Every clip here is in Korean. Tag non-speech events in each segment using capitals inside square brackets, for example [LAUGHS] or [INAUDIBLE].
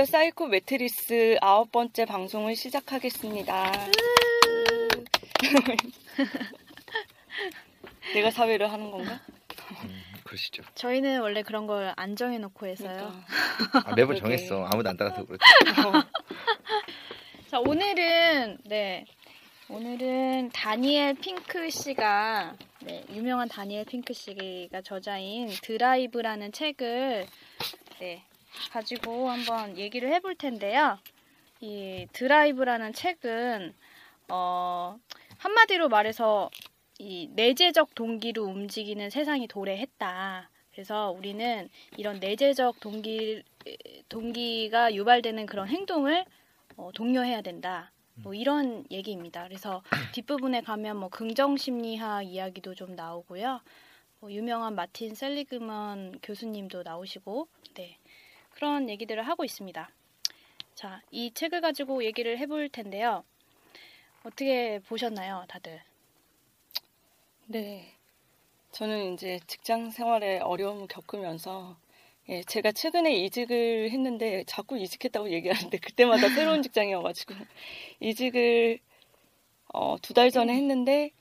안녕하세요. 사이코 매트리스 아홉 번째 방송을 시작하겠습니다. [LAUGHS] 내가 사회를 하는 건가? 그러시죠. 저희는 원래 그런 걸 안 정해놓고 해서요. 그러니까. 아, 매번 그러게. 정했어. 아무도 안 따라서 그렇지. 자, 오늘은, 네. 오늘은 다니엘 핑크 씨가, 네, 유명한 다니엘 핑크 씨가 저자인 드라이브라는 책을, 네, 가지고 한번 얘기를 해볼 텐데요. 이 드라이브라는 책은, 어, 한마디로 말해서 이 내재적 동기로 움직이는 세상이 도래했다. 그래서 우리는 이런 내재적 동기, 동기가 유발되는 그런 행동을 어, 독려해야 된다. 뭐 이런 얘기입니다. 그래서 [CLEARS THROAT] 뒷부분에 가면 뭐 긍정 심리학 이야기도 좀 나오고요. 뭐 유명한 마틴 셀리그먼 교수님도 나오시고, 네 그런 얘기들을 하고 있습니다. 자, 이 책을 가지고 얘기를 해볼 텐데요. 어떻게 보셨나요, 다들? 네. 저는 이제 직장 생활에 어려움을 겪으면서 예, 제가 최근에 이직을 했는데 자꾸 이직했다고 얘기하는데 [LAUGHS] 그때마다 새로운 직장이어가지고 [LAUGHS] 이직을 어, 두 달 전에 했는데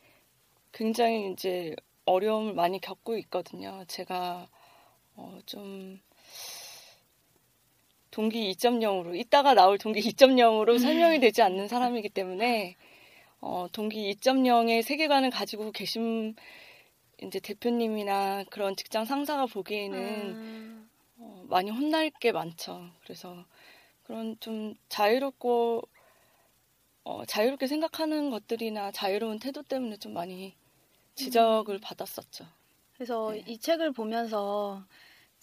굉장히 이제 어려움을 많이 겪고 있거든요. 제가 어, 좀 동기 2.0으로 이따가 나올 동기 2.0으로 설명이 되지 않는 사람이기 때문에 어, 동기 2.0의 세계관을 가지고 계신 이제 대표님이나 그런 직장 상사가 보기에는 음, 어, 많이 혼날 게 많죠. 그래서 그런 좀 자유롭고 어, 자유롭게 생각하는 것들이나 자유로운 태도 때문에 좀 많이 지적을 받았었죠. 그래서 네. 이 책을 보면서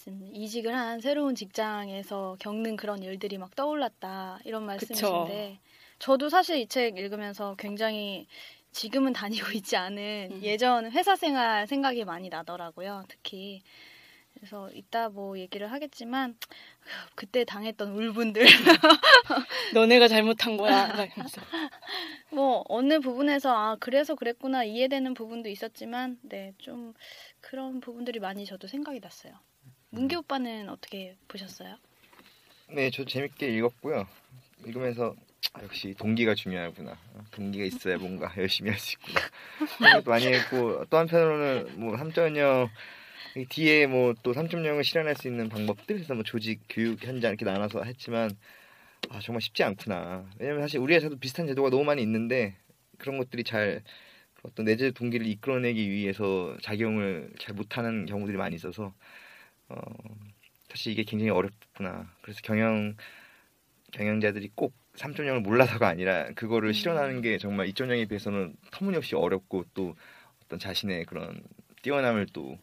지금 이직을 한 새로운 직장에서 겪는 그런 일들이 막 떠올랐다 이런 말씀이신데 저도 사실 이 책 읽으면서 굉장히 지금은 다니고 있지 않은 음. 예전 회사 생활 생각이 많이 나더라고요. 특히 그래서 이따 뭐 얘기를 하겠지만 그때 당했던 울분들 [LAUGHS] 너네가 잘못한 거야. [LAUGHS] 뭐 어느 부분에서 아 그래서 그랬구나 이해되는 부분도 있었지만 네 좀 그런 부분들이 많이 저도 생각이 났어요. 문기 오빠는 어떻게 보셨어요? 네, 저 재밌게 읽었고요. 읽으면서 아, 역시 동기가 중요하구나. 동기가 있어야 뭔가 [LAUGHS] 열심히 할 수 있구나. 많이 했고 또 한편으로는 뭐 3.0이 뒤에 뭐 또 3.0을 실현할 수 있는 방법들 그래서 뭐 조직 교육 현장 이렇게 나눠서 했지만 아 정말 쉽지 않구나. 왜냐면 사실 우리 회사도 비슷한 제도가 너무 많이 있는데 그런 것들이 잘 어떤 내재 동기를 이끌어내기 위해서 작용을 잘 못하는 경우들이 많이 있어서 어, 사실 이게 굉장히 어렵구나. 그래서 경영 경영자들이 꼭 3.0을 몰라서가 아니라 그거를 실현하는 게 정말 2.0에 비해서는 터무니없이 어렵고 또 어떤 자신의 그런 뛰어남을 또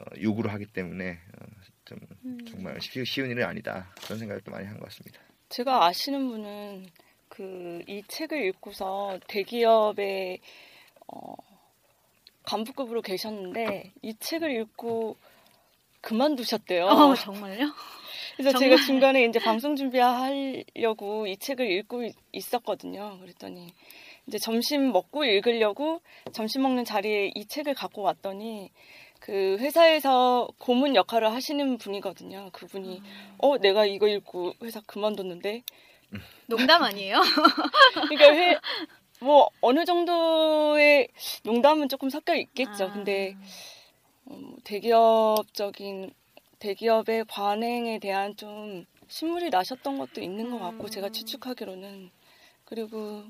어, 요구를 하기 때문에 어, 좀 정말 쉬, 쉬운 일은 아니다 그런 생각을 또 많이 한 것 같습니다. 제가 아시는 분은 그 이 책을 읽고서 대기업의 어, 간부급으로 계셨는데 이 책을 읽고 그만두셨대요. 어, 정말요? 그래서 정말? 제가 중간에 이제 방송 준비하려고 이 책을 읽고 있- 있었거든요. 그랬더니 이제 점심 먹고 읽으려고 점심 먹는 자리에 이 책을 갖고 왔더니 그 회사에서 고문 역할을 하시는 분이거든요. 그분이 어 내가 이거 읽고 회사 그만뒀는데 농담 아니에요? [LAUGHS] 그러니까 회, 뭐 어느 정도의 농담은 조금 섞여 있겠죠. 아. 근데 어, 뭐 대기업적인 대기업의 관행에 대한 좀 신물이 나셨던 것도 있는 것 같고 음. 제가 추측하기로는 그리고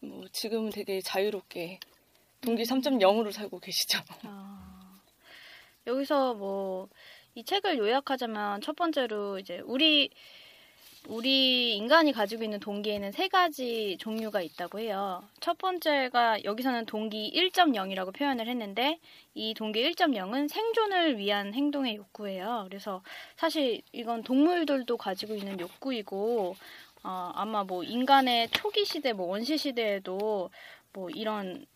뭐 지금은 되게 자유롭게 동기 3.0으로 살고 계시죠. [LAUGHS] 아, 여기서 뭐 이 책을 요약하자면 첫 번째로 이제 우리 우리 인간이 가지고 있는 동기에는 세 가지 종류가 있다고 해요. 첫 번째가 여기서는 동기 1.0이라고 표현을 했는데 이 동기 1.0은 생존을 위한 행동의 욕구예요. 그래서 사실 이건 동물들도 가지고 있는 욕구이고 어, 아마 뭐 인간의 초기 시대, 뭐 원시 시대에도 뭐 이런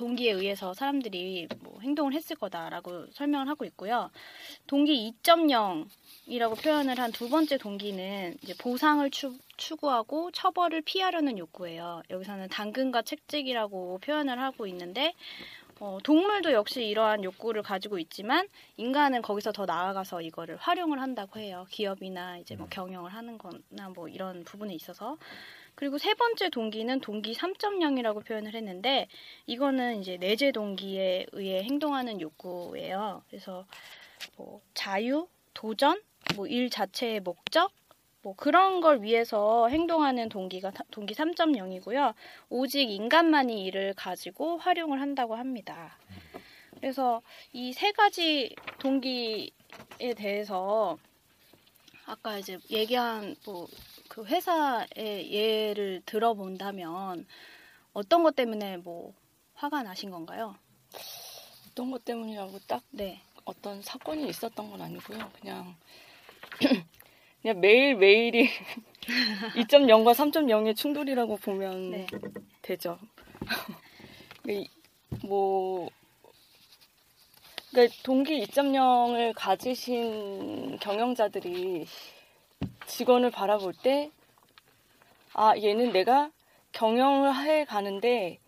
동기에 의해서 사람들이 뭐 행동을 했을 거다라고 설명을 하고 있고요. 동기 2.0이라고 표현을 한 두 번째 동기는 이제 보상을 추, 추구하고 처벌을 피하려는 욕구예요. 여기서는 당근과 채찍이라고 표현을 하고 있는데 어, 동물도 역시 이러한 욕구를 가지고 있지만 인간은 거기서 더 나아가서 이거를 활용을 한다고 해요. 기업이나 이제 뭐 경영을 하는 거나 뭐 이런 부분에 있어서. 그리고 세 번째 동기는 동기 3.0이라고 표현을 했는데 이거는 이제 내재 동기에 의해 행동하는 욕구예요. 그래서 뭐 자유, 도전, 뭐 일 자체의 목적, 뭐 그런 걸 위해서 행동하는 동기가 타- 동기 3.0이고요. 오직 인간만이 이를 가지고 활용을 한다고 합니다. 그래서 이 세 가지 동기에 대해서 아까 이제 얘기한 뭐 그 회사의 예를 들어본다면 어떤 것 때문에 뭐 화가 나신 건가요? 어떤 것 때문이라고 딱 네. 어떤 사건이 있었던 건 아니고요. 그냥 [CLEARS THROAT] 그냥 매일 매일이 [LAUGHS] 2.0과 3.0의 충돌이라고 보면 네. 되죠. [LAUGHS] 이- 뭐 그러니까 동기 2.0을 가지신 경영자들이 직원을 바라볼 때 아, 얘는 내가 경영을 해 가는데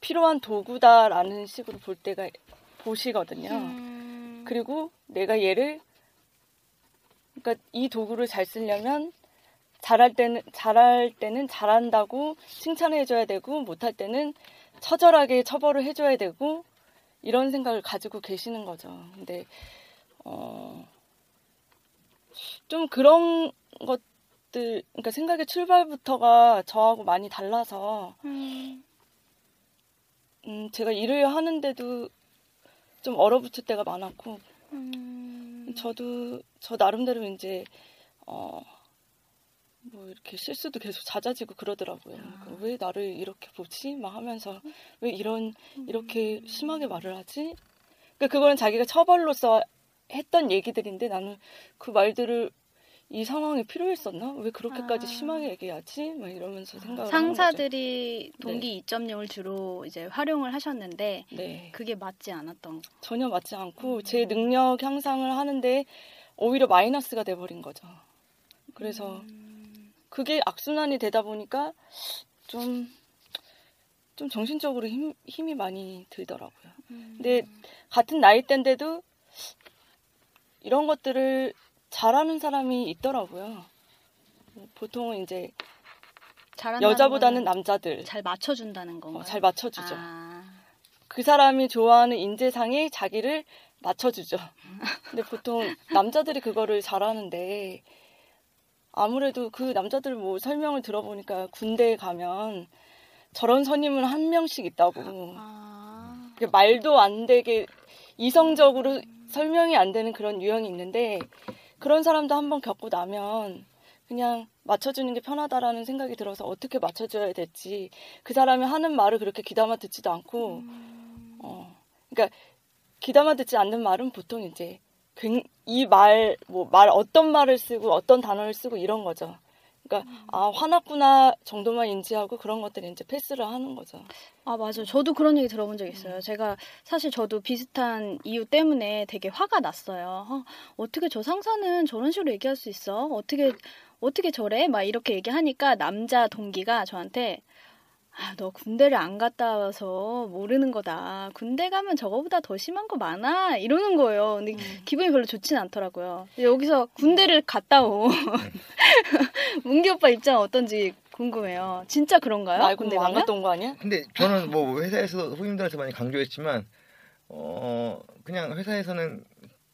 필요한 도구다라는 식으로 볼 때가 보시거든요. 음, 그리고 내가 얘를 그러니까 이 도구를 잘 쓰려면 잘할 때는 잘할 때는 잘한다고 칭찬해 줘야 되고 못할 때는 처절하게 처벌을 해 줘야 되고 이런 생각을 가지고 계시는 거죠. 근데 어, 좀 그런 것들 그러니까 생각의 출발부터가 저하고 많이 달라서 음, 음, 제가 일을 하는데도 좀 얼어붙을 때가 많았고 음, 저도 저 나름대로 이제 어 뭐 이렇게 실수도 계속 잦아지고 그러더라고요. 그왜 나를 이렇게 보지? 막 하면서 왜 이런 이렇게 심하게 말을 하지? 그러니까 그거는 자기가 처벌로서 했던 얘기들인데 나는 그 말들을 이 상황에 필요했었나? 왜 그렇게까지 아. 심하게 얘기하지? 막 이러면서 생각을 하는 거죠. 상사들이 동기 2.0을 주로 이제 활용을 하셨는데 네. 그게 맞지 않았던 거. 전혀 맞지 않고 제 능력 향상을 하는데 오히려 마이너스가 돼 버린 거죠. 그래서 음. 그게 악순환이 되다 보니까 좀, 좀 정신적으로 힘, 힘이 많이 들더라고요. 근데 같은 나이대인데도 이런 것들을 잘하는 사람이 있더라고요. 보통은 이제 여자보다는 남자들 잘 맞춰준다는 건가요? 어, 잘 맞춰주죠. 아, 그 사람이 좋아하는 인재상에 자기를 맞춰주죠. 근데 보통 남자들이 그거를 잘하는데 아무래도 그 남자들 뭐 설명을 들어보니까 군대에 가면 저런 선임은 한 명씩 있다고 아, 그게 말도 안 되게 이성적으로 설명이 안 되는 그런 유형이 있는데 그런 사람도 한번 겪고 나면 그냥 맞춰주는 게 편하다라는 생각이 들어서 어떻게 맞춰줘야 될지 그 사람이 하는 말을 그렇게 귀담아 듣지도 않고 어 그러니까 귀담아 듣지 않는 말은 보통 이제 이 말 뭐말 어떤 말을 쓰고 어떤 단어를 쓰고 이런 거죠. 그러니까 아 화났구나 정도만 인지하고 그런 것들을 이제 패스를 하는 거죠. 아 맞아요. 저도 그런 얘기 들어본 적 있어요. 제가 사실 저도 비슷한 이유 때문에 되게 화가 났어요. 어, 어떻게 저 상사는 저런 식으로 얘기할 수 있어? 어떻게 어떻게 저래? 막 이렇게 얘기하니까 남자 동기가 저한테 아, 너 군대를 안 갔다 와서 모르는 거다. 군대 가면 저거보다 더 심한 거 많아. 이러는 거예요. 근데 기분이 별로 좋진 않더라고요. 여기서 군대를 갔다 온 [LAUGHS] 문기 오빠 입장은 어떤지 궁금해요. 진짜 그런가요? 말고 군대 뭐안 가면? 갔다 온거 아니야? 근데 저는 뭐 회사에서 후임들한테 많이 강조했지만 어 그냥 회사에서는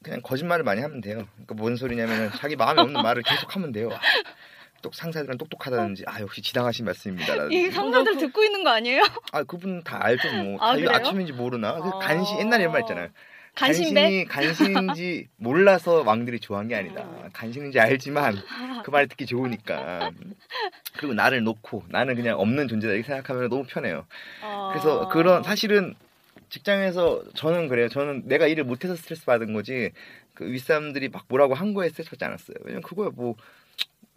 그냥 거짓말을 많이 하면 돼요. 그러니까 뭔 소리냐면은 자기 마음에 없는 말을 계속 하면 돼요. 똑 상사들은 똑똑하다든지 아 역시 지당하신 이 말씀입니다라든지 상사들 듣고 있는 거 아니에요? [LAUGHS] 아 그분 다 알죠 뭐 아, 자유 그래요? 아침인지 모르나 그 아. 간신 옛날에 이런 말 있잖아요. 간신배? 간신이 간신인지 [LAUGHS] 몰라서 왕들이 좋아한 게 아니다. 간신인지 알지만 그 말을 듣기 좋으니까. 그리고 나를 놓고 나는 그냥 없는 존재다 이렇게 생각하면 너무 편해요. 어. 그래서 그런 사실은 직장에서 저는 그래요. 저는 내가 일을 못해서 스트레스 받은 거지 그 윗사람들이 막 뭐라고 한 거에 스트레스 받지 않았어요. 왜냐면 그거야 뭐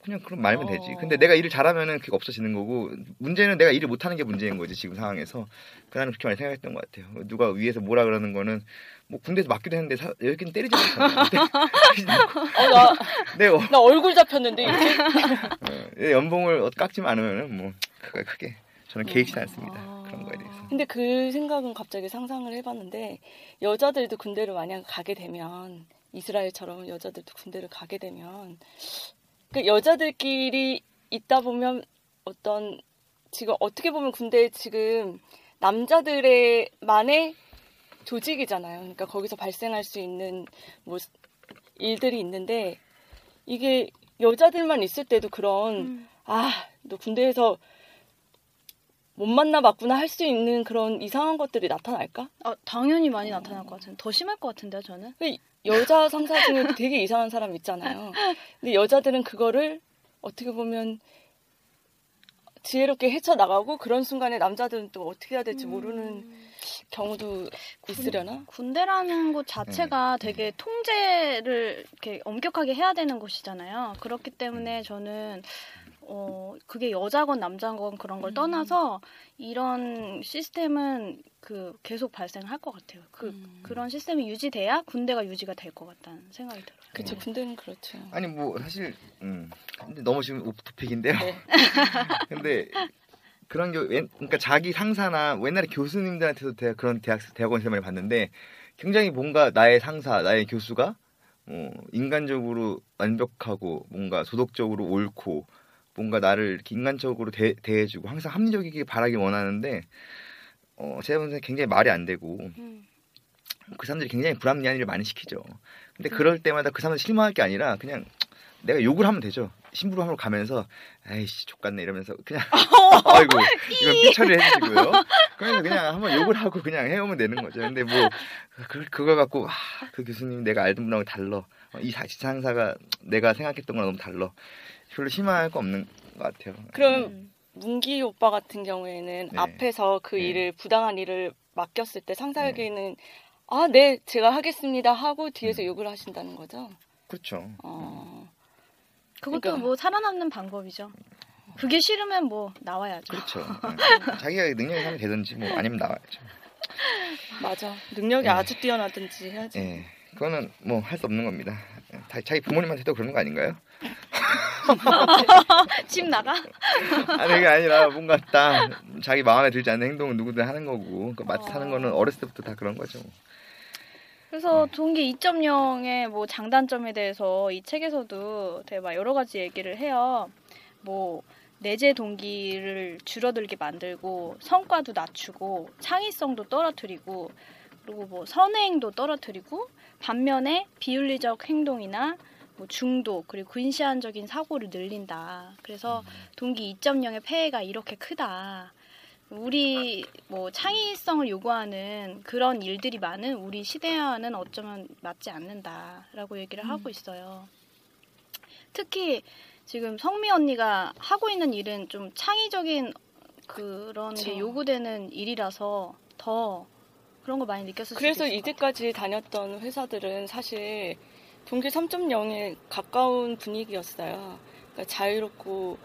그냥 그럼 말면 되지. 어. 근데 내가 일을 잘하면은 그게 없어지는 거고 문제는 내가 일을 못하는 게 문제인 거지 지금 상황에서. 그나는 그렇게 많이 생각했던 것 같아요. 누가 위에서 뭐라 그러는 거는 뭐 군대에서 맞기도 했는데 사, 여기는 때리지 않잖아요. 어, 나, 내, [LAUGHS] 어, 나 얼굴 잡혔는데 이렇게. [LAUGHS] 어, 내 연봉을 깎지만 않으면은 뭐 크게 크게 저는 개의치 않습니다. 아. 그런 거에 대해서. 근데 그 생각은 갑자기 상상을 해봤는데 여자들도 군대를 만약 가게 되면 이스라엘처럼 여자들도 군대를 가게 되면 그 여자들끼리 있다 보면 어떤 지금 어떻게 보면 군대 지금 남자들의 만의 조직이잖아요. 그러니까 거기서 발생할 수 있는 뭐 일들이 있는데 이게 여자들만 있을 때도 그런 음. 아, 너 군대에서 못 만나봤구나 할 수 있는 그런 이상한 것들이 나타날까? 아, 당연히 많이 나타날 것 같은데 더 심할 것 같은데요, 저는. 여자 상사 중에 되게 이상한 사람 있잖아요. 근데 여자들은 그거를 어떻게 보면 지혜롭게 헤쳐나가고 그런 순간에 남자들은 또 어떻게 해야 될지 모르는 경우도 있으려나? 군 대라는 곳 네. 자체가 되게 통제를 이렇게 엄격하게 해야 되는 곳이잖아요. 그렇기 음. 때문에 저는 어 그게 여자건 남자건 그런 음. 걸 떠나서 이런 시스템은 그 계속 발생할 것 같아요. 그 음. 그런 시스템이 유지돼야 군대가 유지가 될 것 같다는 생각이 들어요. 그쵸, 군대는 그렇죠. 아니 뭐 사실 음 근데 너무 지금 오프토픽인데요. 네. [LAUGHS] 근데 그런 게 웬- 그러니까 자기 상사나 옛날에 교수님들한테도 대학, 그런 대학 대학원에서 많이 봤는데 굉장히 뭔가 나의 상사, 나의 교수가 어, 인간적으로 완벽하고 뭔가 도덕적으로 옳고 뭔가 나를 인간적으로 대, 대해주고 항상 합리적이게 바라기 원하는데 어, 제가 보기엔 굉장히 말이 안 되고 음. 그 사람들이 굉장히 불합리한 일을 많이 시키죠. 근데 그럴 때마다 그 사람들 실망할 게 아니라 그냥 내가 욕을 하면 되죠. 심부름하러 가면서 아이씨 족같네 이러면서 그냥 [LAUGHS] [LAUGHS] 아이고 이건 삐처리 해주시고요. 그러면서 그냥 한번 욕을 하고 그냥 해오면 되는 거죠. 근데 뭐 그, 그거 갖고 아, 그 교수님 내가 알던 분하고 달러 어, 이 사- 상사가 내가 생각했던 거랑 너무 달러 별로 실망할 거 없는 것 같아요. 그럼 음. 문기 오빠 같은 경우에는 네. 앞에서 그 네. 일을 부당한 일을 맡겼을 때 상사에게는 아, 네, 제가 하겠습니다 하고 뒤에서 음. 욕을 하신다는 거죠. 그렇죠. 어. 그것도 그러니까. 뭐 살아남는 방법이죠. 그게 싫으면 뭐 나와야죠. 그렇죠. [LAUGHS] 네. 자기가 능력이 하면 되든지 뭐 아니면 나와야죠. 맞아. 능력이 네. 아주 뛰어나든지 해야지. 예, 그거는 뭐 할 수 없는 겁니다. 다, 자기 부모님한테도 그런 거 아닌가요? [LAUGHS] 집 나가? 아니 그게 아니라 뭔가 딱 자기 마음에 들지 않는 행동을 누구든 하는 거고 그 마트 사는 거는 어렸을 때부터 다 그런 거죠. 그래서 동기 2.0의 뭐 장단점에 대해서 이 책에서도 되게 막 여러 가지 얘기를 해요. 뭐 내재 동기를 줄어들게 만들고 성과도 낮추고 창의성도 떨어뜨리고 그리고 뭐 선행도 떨어뜨리고 반면에 비윤리적 행동이나 뭐 중독 그리고 근시안적인 사고를 늘린다. 그래서 동기 2.0의 폐해가 이렇게 크다. 우리 뭐 창의성을 요구하는 그런 일들이 많은 우리 시대와는 어쩌면 맞지 않는다라고 얘기를 하고 있어요. 특히 지금 성미 언니가 하고 있는 일은 좀 창의적인 그런 게 그쵸. 요구되는 일이라서 더 그런 거 많이 느꼈을 수도 그래서 것 같아요. 이제까지 다녔던 회사들은 사실 동기 3.0에 가까운 분위기였어요. 그러니까 자유롭고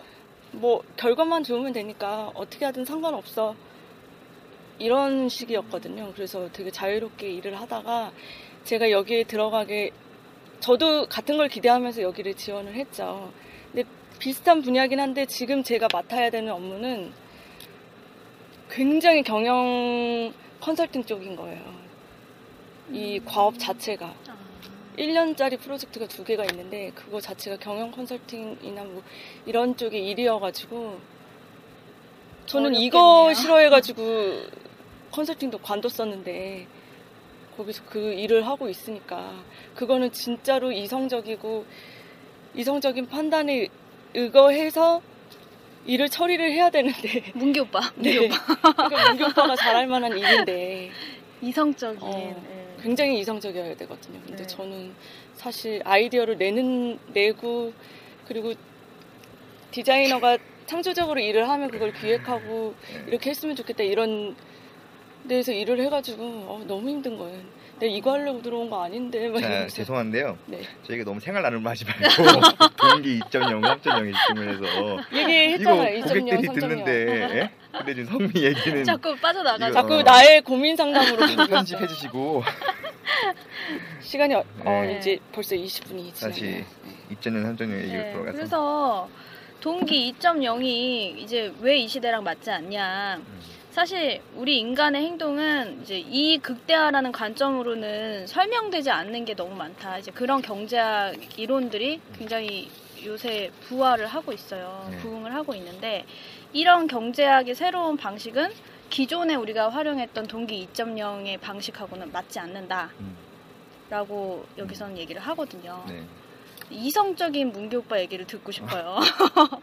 뭐 결과만 좋으면 되니까 어떻게 하든 상관없어. 이런 식이었거든요. 그래서 되게 자유롭게 일을 하다가 제가 여기에 들어가게 저도 같은 걸 기대하면서 여기를 지원을 했죠. 근데 비슷한 분야긴 한데 지금 제가 맡아야 되는 업무는 굉장히 경영 컨설팅 쪽인 거예요. 이 과업 자체가. 아. 1년짜리 프로젝트가 두 개가 있는데 그거 자체가 경영 컨설팅이나 뭐 이런 쪽의 일이어가지고 저는 이거 어렵겠네요. 싫어해가지고 컨설팅도 관뒀었는데 거기서 그 일을 하고 있으니까 그거는 진짜로 이성적이고 이성적인 판단에 의거해서 일을 처리를 해야 되는데 [LAUGHS] 문기 오빠, 문기 네. 오빠. 그러니까 문기 오빠가 잘할 만한 일인데 [LAUGHS] 이성적인. 어, 네. 굉장히 이성적이어야 되거든요. 근데 네. 저는 사실 아이디어를 내는 내고 그리고 디자이너가 창조적으로 일을 하면 그걸 기획하고 네. 이렇게 했으면 좋겠다 이런 데에서 일을 해가지고 어, 너무 힘든 거예요. 내가 이거 하려고 들어온 거 아닌데 막 자. 죄송한데요. 네. 저희가 너무 생활 나눔을 하지 말고 [LAUGHS] 동기 2.0, 3.0에 집중을 해서 이거 얘기했잖아요. 2.0, 고객들이 3.0. 듣는데 예? 근데 지금 성미 얘기는 자꾸 빠져나가죠. 이거- 자꾸 어. 나의 고민 상담으로 좀 편집해 주시고 시간이 어, 어, 네. 이제 벌써 20분이 다시 지났네요. 2.0, 3.0 얘기로 네, 돌아가서 그래서 동기 2.0이 이제 왜 이 시대랑 맞지 않냐. 음. 사실 우리 인간의 행동은 이제 이 극대화라는 관점으로는 설명되지 않는 게 너무 많다. 이제 그런 경제학 이론들이 굉장히 요새 부활을 하고 있어요. 네. 부흥을 하고 있는데 이런 경제학의 새로운 방식은 기존에 우리가 활용했던 동기 2.0의 방식하고는 맞지 않는다. 음. 라고 여기서는 얘기를 하거든요. 네. 이성적인 문기 오빠 얘기를 듣고 싶어요.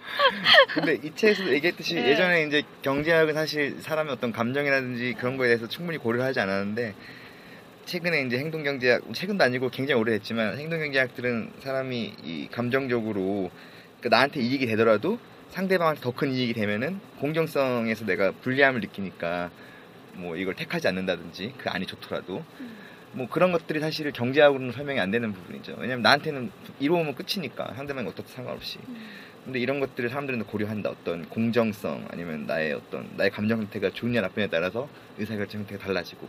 [LAUGHS] 근데 이 책에서도 얘기했듯이 네. 예전에 이제 경제학은 사실 사람의 어떤 감정이라든지 그런 거에 대해서 충분히 고려를 하지 않았는데 최근에 이제 행동 경제학 최근도 아니고 굉장히 오래됐지만 행동 경제학들은 사람이 이 감정적으로 그러니까 나한테 이익이 되더라도 상대방한테 더 큰 이익이 되면은 공정성에서 내가 불리함을 느끼니까 뭐 이걸 택하지 않는다든지 그 안이 좋더라도 뭐 그런 것들이 사실 경제학으로는 설명이 안 되는 부분이죠. 왜냐면 나한테는 이로우면 끝이니까 상대방이 어떻든 상관없이. 근데 이런 것들을 사람들은 고려한다. 어떤 공정성 아니면 나의 어떤 나의 감정 상태가 좋냐 나쁘냐에 따라서 의사결정 상태가 달라지고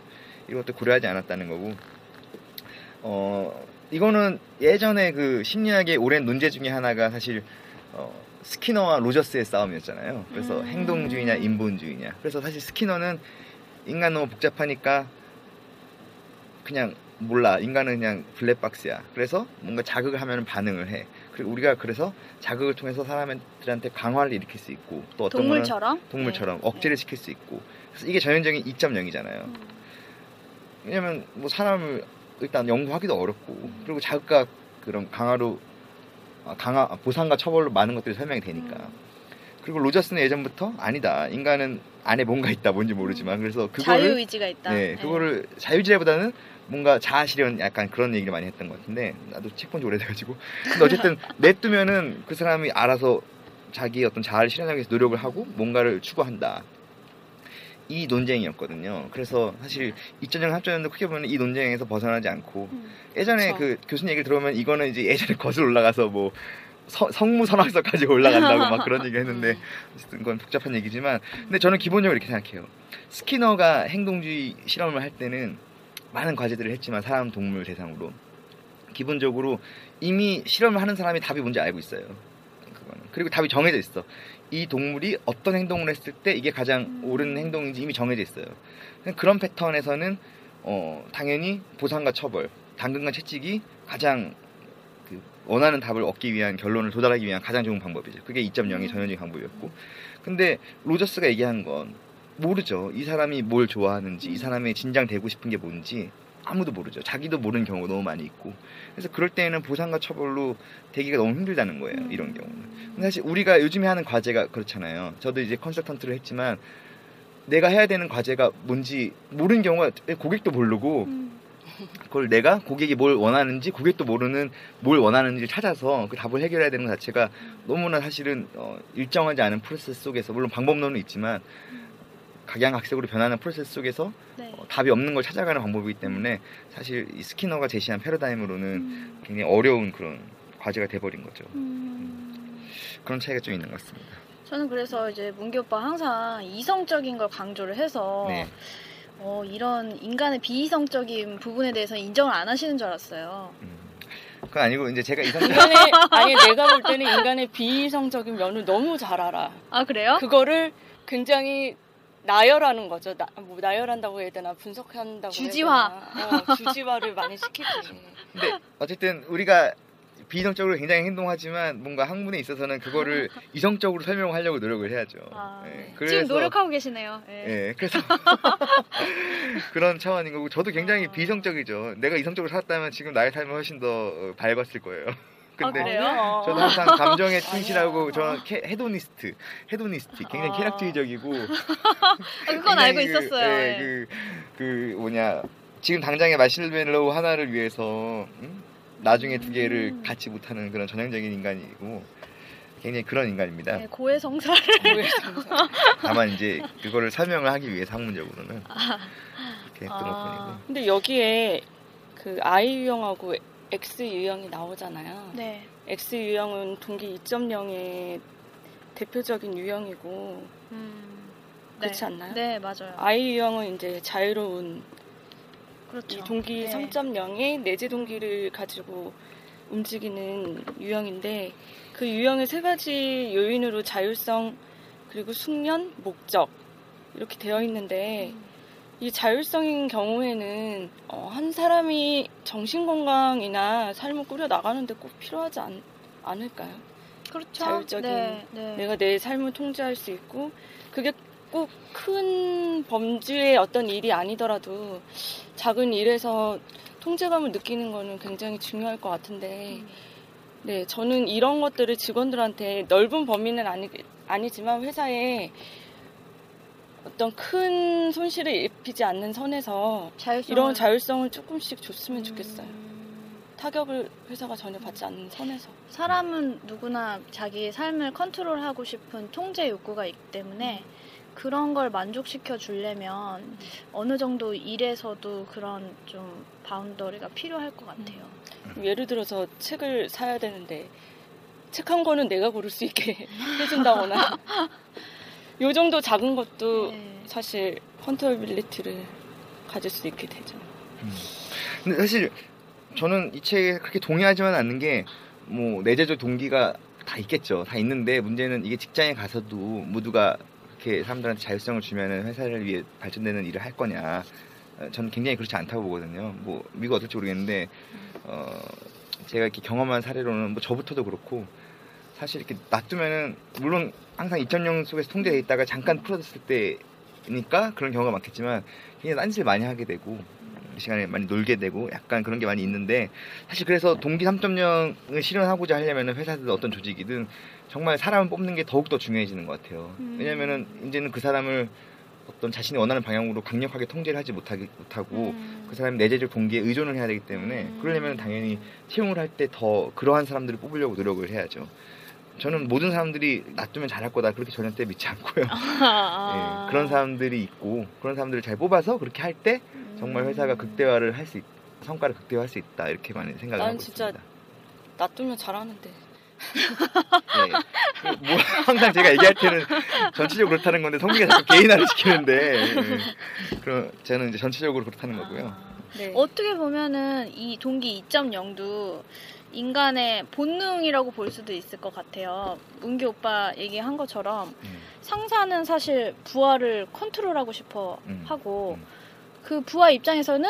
이런 것들 고려하지 않았다는 거고. 어 이거는 예전에 그 심리학의 오랜 논제 중에 하나가 사실 어, 스키너와 로저스의 싸움이었잖아요. 그래서 음. 행동주의냐 인본주의냐. 그래서 사실 스키너는 인간 너무 복잡하니까 그냥 몰라 인간은 그냥 블랙박스야 그래서 뭔가 자극을 하면 반응을 해 그리고 우리가 그래서 자극을 통해서 사람들한테 강화를 일으킬 수 있고 또 어떤 동물처럼? 동물처럼 네. 억제를 시킬 수 있고 그래서 이게 전형적인 2.0이잖아요 음. 왜냐면 뭐 사람을 일단 연구하기도 어렵고 그리고 자극과 그런 강화로 아, 강화 아, 보상과 처벌로 많은 것들이 설명이 되니까. 음. 그리고 로저스는 예전부터 아니다. 인간은 안에 뭔가 있다. 뭔지 모르지만. 그래서 그거를 자유 의지가 있다. 네, 그거를 자유지레보다는 뭔가 자아실현 약간 그런 얘기를 많이 했던 것 같은데 나도 책 본 지 오래돼가지고. 근데 어쨌든 [LAUGHS] 냅두면은 그 사람이 알아서 자기 어떤 자아를 실현하기 위해서 노력을 하고 뭔가를 추구한다 이 논쟁이었거든요 그래서 사실 2.0, 3.0도 크게 보면 이 논쟁에서 벗어나지 않고 음. 예전에 그쵸. 그 교수님 얘기를 들어보면 이거는 이제 예전에 거슬 올라가서 뭐 서- 성무 선학서까지 올라간다고 막 그런 얘기 했는데 [LAUGHS] 음. 어쨌든 그건 복잡한 얘기지만 근데 저는 기본적으로 이렇게 생각해요. 스키너가 행동주의 실험을 할 때는 많은 과제들을 했지만 사람 동물 대상으로 기본적으로 이미 실험을 하는 사람이 답이 뭔지 알고 있어요. 그거는. 그리고 답이 정해져 있어. 이 동물이 어떤 행동을 했을 때 이게 가장 옳은 행동인지 이미 정해져 있어요. 그런 패턴에서는 어, 당연히 보상과 처벌, 당근과 채찍이 가장 그 원하는 답을 얻기 위한 결론을 도달하기 위한 가장 좋은 방법이죠. 그게 2.0의 전형적인 방법이었고. 근데 로저스가 얘기한 건 모르죠. 이 사람이 뭘 좋아하는지, 이 사람의 진장 되고 싶은 게 뭔지 아무도 모르죠. 자기도 모르는 경우가 너무 많이 있고. 그래서 그럴 때에는 보상과 처벌로 되기가 너무 힘들다는 거예요. 이런 경우는. 근데 사실 우리가 요즘에 하는 과제가 그렇잖아요. 저도 이제 컨설턴트를 했지만 내가 해야 되는 과제가 뭔지 모르는 경우가 고객도 모르고 음. 그걸 내가 고객이 뭘 원하는지 고객도 모르는 뭘 원하는지 찾아서 그 답을 해결해야 되는 것 자체가 너무나 사실은 어, 일정하지 않은 프로세스 속에서 물론 방법론은 있지만 각양각색으로 변하는 프로세스 속에서 네. 어, 답이 없는 걸 찾아가는 방법이기 때문에 사실 이 스키너가 제시한 패러다임으로는 음. 굉장히 어려운 그런 과제가 돼버린 거죠. 음. 그런 차이가 좀 있는 것 같습니다. 저는 그래서 이제 문기 오빠 항상 이성적인 걸 강조를 해서 네. 어, 이런 인간의 비이성적인 부분에 대해서 인정을 안 하시는 줄 알았어요. 음. 그건 아니고 이제 제가 이성적 인간의 아니 내가 볼 때는 인간의 비이성적인 면을 너무 잘 알아. 아 그래요? 그거를 굉장히 나열하는 거죠. 나, 뭐 나열한다고 해야 되나 분석한다고 주지화. 해야 되나. 어, 주지화를 많이 시키지. [LAUGHS] 근데 어쨌든 우리가 비이성적으로 굉장히 행동하지만 뭔가 학문에 있어서는 그거를 [LAUGHS] 이성적으로 설명하려고 노력을 해야죠. 아, 예, 지금 노력하고 계시네요. 예. 예, 그래서 [LAUGHS] 그런 차원인 거고 저도 굉장히 아. 비이성적이죠. 내가 이성적으로 살았다면 지금 나의 삶이 훨씬 더 어, 밝았을 거예요. 근데 아, 그래요? 아니요. 저도 [LAUGHS] 항상 감정에 충실하고. 저는 캐- hedonist, hedonistic, 굉장히 아. 쾌락주의적이고 아, [LAUGHS] 그건 알고 그, 있었어요. 예, 예. 그, 그 뭐냐 지금 당장의 마시멜로우 하나를 위해서 음? 나중에 두 개를 음. 갖지 못하는 그런 전형적인 인간이고 굉장히 그런 인간입니다. 네, 고해성사를. 다만 이제 그거를 설명을 하기 위해 학문적으로는 이렇게 했던 아. 것뿐이고. 근데 여기에 그 I 유형하고 X 유형이 나오잖아요. 네. X 유형은 동기 2.0의 대표적인 유형이고 음, 그렇지 않나요? 네, 맞아요. I 유형은 이제 자유로운 그렇죠. 이 동기 네. 3.0의 내재 동기를 가지고 움직이는 유형인데 그 유형의 세 가지 요인으로 자율성 그리고 숙련, 목적 이렇게 되어 있는데 음. 이 자율성인 경우에는 어, 한 사람이 정신 건강이나 삶을 꾸려 나가는데 꼭 필요하지 않, 않을까요? 그렇죠. 자율적인 네, 네. 내가 내 삶을 통제할 수 있고 그게 꼭 큰 범주의 어떤 일이 아니더라도 작은 일에서 통제감을 느끼는 거는 굉장히 중요할 것 같은데 음. 네 저는 이런 것들을 직원들한테 넓은 범위는 아니, 아니지만 회사에 어떤 큰 손실을 입히지 않는 선에서 자율성 이런 자율성을 조금씩 줬으면 좋겠어요. 음. 타격을 회사가 전혀 받지 않는 선에서. 사람은 누구나 자기 삶을 컨트롤하고 싶은 통제 욕구가 있기 때문에 그런 걸 만족시켜 주려면 어느 정도 일에서도 그런 좀 바운더리가 필요할 것 같아요. 예를 들어서 책을 사야 되는데 책 한 권은 내가 고를 수 있게 [LAUGHS] 해준다거나 [LAUGHS] 요 정도 작은 것도 네. 사실 controllability를 가질 수 있게 되죠. 근데 사실 저는 이 책에 그렇게 동의하지만 않는 게 뭐 내재적 동기가 다 있겠죠. 다 있는데 문제는 이게 직장에 가서도 모두가 그렇게 사람들한테 자율성을 주면은 회사를 위해 발전되는 일을 할 거냐. 어, 저는 굉장히 그렇지 않다고 보거든요. 뭐 미국 어떨지 모르겠는데 어 제가 이렇게 경험한 사례로는 뭐 저부터도 그렇고 사실 이렇게 놔두면은 물론 항상 2.0 속에서 통제돼 있다가 잠깐 풀어졌을 때니까 그런 경우가 많겠지만 굉장히 딴짓을 많이 하게 되고 시간에 많이 놀게 되고 약간 그런 게 많이 있는데 사실 그래서 동기 3.0을 실현하고자 하려면 회사든 어떤 조직이든 정말 사람을 뽑는 게 더욱더 중요해지는 것 같아요. 음. 왜냐면은 이제는 그 사람을 어떤 자신이 원하는 방향으로 강력하게 통제를 하지 못하기, 못하고 음. 그 사람의 내재적 동기에 의존을 해야 되기 때문에 음. 그러려면 당연히 채용을 할 때 더 그러한 사람들을 뽑으려고 노력을 해야죠. 저는 모든 사람들이 놔두면 잘할 거다 그렇게 전혀 믿지 않고요. [LAUGHS] 아. [LAUGHS] 예, 그런 사람들이 있고 그런 사람들을 잘 뽑아서 그렇게 할 때 정말 회사가 음. 극대화를 할 수 있, 성과를 극대화할 수 있다 이렇게만 생각을 난 하고 진짜 있습니다. 놔두면 잘하는데. [LAUGHS] 예. 그 뭐, 항상 제가 얘기할 때는 전체적으로 그렇다는 건데 성기가 자꾸 개인화를 시키는데 예. 그럼 저는 이제 전체적으로 그렇다는 거고요. 네. 어떻게 보면은 이 동기 2.0도 인간의 본능이라고 볼 수도 있을 것 같아요. 문기 오빠 얘기한 것처럼 음, 상사는 사실 부하를 컨트롤하고 싶어 음, 하고 음. 그 부하 입장에서는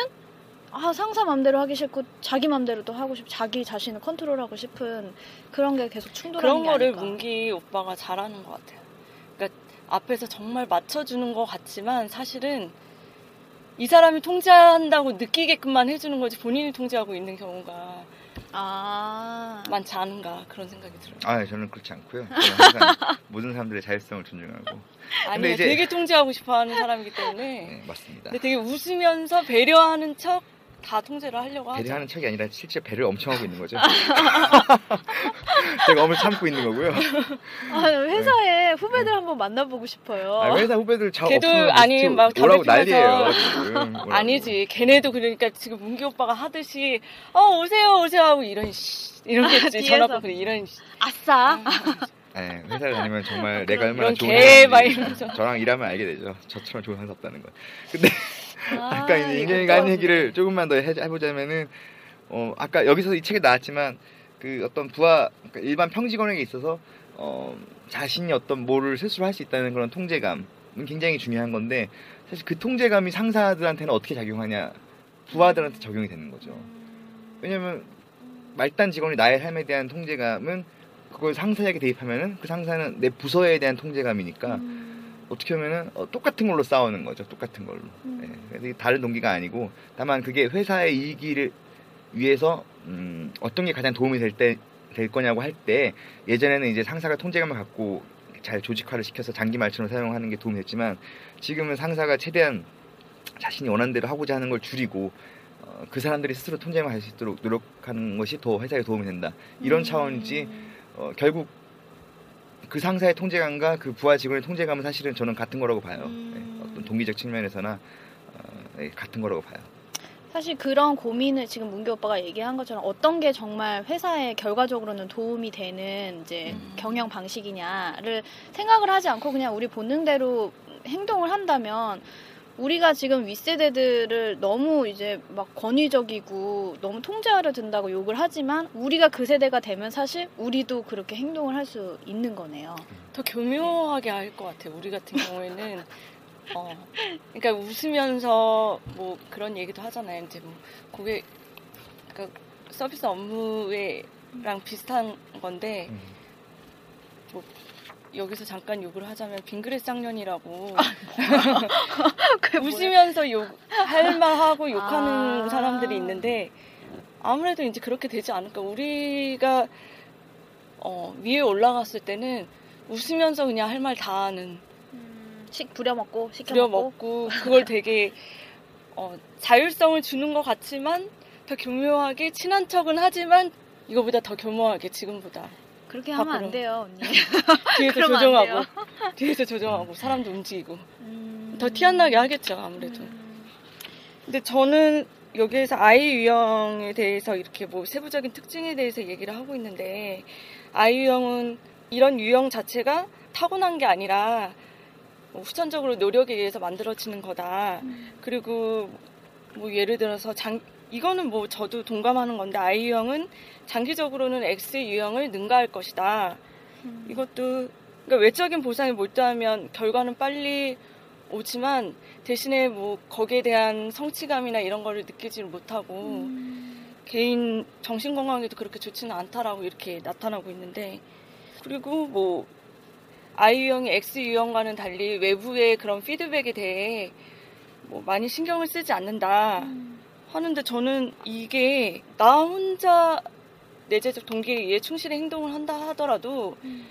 아 상사 맘대로 하기 싫고 자기 맘대로도 하고 싶 자기 자신을 컨트롤하고 싶은 그런 게 계속 충돌하는 그런 게 거를 아닐까. 문기 오빠가 잘하는 것 같아요. 그러니까 앞에서 정말 맞춰주는 것 같지만 사실은 이 사람이 통제한다고 느끼게끔만 해주는 거지 본인이 통제하고 있는 경우가 아 많지 않은가 그런 생각이 들어요. 아 저는 그렇지 않고요. 저는 항상 [LAUGHS] 모든 사람들의 자율성을 존중하고 아니 이제- 되게 통제하고 싶어하는 사람이기 때문에 네, 맞습니다. 근데 되게 웃으면서 배려하는 척 다 통제를 하려고 하죠. 배려하는 척이 아니라 실제 배려를 엄청 하고 있는 거죠. [LAUGHS] 제가 엄을 참고 있는 거고요. 아, 회사에 후배들 한번 만나보고 싶어요. 아, 회사 후배들 저 걔도 아니, 막 담배 피면서. 아니지 걔네도 그러니까 지금 문기 오빠가 하듯이 어 오세요 오세요 하고 이런 씨 이렇게 [LAUGHS] 뒤에서. 전화 끊고 이런 씨. 아싸. 네, 회사를 다니면 정말 그런- 내가 얼마나 이런 좋은 사람인지. 저랑 일하면 알게 되죠. 저처럼 좋은 상사 없다는 거. 근데 아, 이제 인경이가 한 얘기를 조금만 더 해- 해보자면은 어 아까 여기서 이 책에 나왔지만 그 어떤 부하 그러니까 일반 평직원에게 있어서 어 자신이 어떤 뭐를 스스로 할 수 있다는 그런 통제감 굉장히 중요한 건데 사실 그 통제감이 상사들한테는 어떻게 작용하냐 부하들한테 적용이 되는 거죠. 왜냐면 말단 직원이 나의 삶에 대한 통제감은 그걸 상사에게 대입하면은 그 상사는 내 부서에 대한 통제감이니까 어떻게 보면은 어, 똑같은 걸로 싸우는 거죠. 똑같은 걸로. 예, 그래서 다른 동기가 아니고 다만 그게 회사의 이익을 위해서 음, 어떤 게 가장 도움이 될 때 될 거냐고 할 때 예전에는 이제 상사가 통제감을 갖고 잘 조직화를 시켜서 장기 말처럼 사용하는 게 도움이 됐지만 지금은 상사가 최대한 자신이 원하는 대로 하고자 하는 걸 줄이고 어, 그 사람들이 스스로 통제만 할 수 있도록 노력하는 것이 더 회사에 도움이 된다. 이런 차원이지 어, 결국 그 상사의 통제감과 그 부하 직원의 통제감은 사실은 저는 같은 거라고 봐요. 음. 네, 어떤 동기적 측면에서나 어, 네, 같은 거라고 봐요. 사실 그런 고민을 지금 문규 오빠가 얘기한 것처럼 어떤 게 정말 회사에 결과적으로는 도움이 되는 이제 음. 경영 방식이냐를 생각을 하지 않고 그냥 우리 본능대로 행동을 한다면 우리가 지금 윗세대들을 너무 이제 막 권위적이고 너무 통제하려 든다고 욕을 하지만 우리가 그 세대가 되면 사실 우리도 그렇게 행동을 할 수 있는 거네요. 더 교묘하게 할것 같아요. 우리 같은 경우에는 어, 그러니까 웃으면서 뭐 그런 얘기도 하잖아요. 이제 뭐 고객 그러니까 서비스 업무에랑 비슷한 건데 음. 뭐 여기서 잠깐 욕을 하자면 빙그레 쌍년이라고 뭐야? [LAUGHS] 웃으면서 욕 할만하고 욕하는 아. 사람들이 있는데 아무래도 이제 그렇게 되지 않을까. 우리가 어, 위에 올라갔을 때는 웃으면서 그냥 할 말 다 하는 음, 식 부려먹고 시켜먹고 부려먹고 그걸 되게 어, 자율성을 주는 것 같지만 더 교묘하게 친한 척은 하지만 이거보다 더 교묘하게 지금보다 그렇게 하면 밖으로. 안 돼요 언니. [LAUGHS] 뒤에서 조정하고 [LAUGHS] 뒤에서 조정하고 사람도 움직이고 음. 더티 안 나게 하겠죠 아무래도. 음. 근데 저는 여기에서 아이 유형에 대해서 이렇게 뭐 세부적인 특징에 대해서 얘기를 하고 있는데 아이 유형은 이런 유형 자체가 타고난 게 아니라 뭐 후천적으로 노력에 의해서 만들어지는 거다. 그리고 뭐 예를 들어서 장 이거는 뭐 저도 동감하는 건데 아이 유형은 장기적으로는 X 유형을 능가할 것이다. 음. 이것도 그러니까 외적인 보상에 몰두하면 결과는 빨리 오지만 대신에 뭐 거기에 대한 성취감이나 이런 거를 느끼지를 못하고 음. 개인 정신 건강에도 그렇게 좋지는 않다라고 이렇게 나타나고 있는데 그리고 뭐 I 유형이 X 유형과는 달리 외부의 그런 피드백에 대해 뭐 많이 신경을 쓰지 않는다 음. 하는데 저는 이게 나 혼자 내재적 동기에 의해 충실히 행동을 한다 하더라도 음.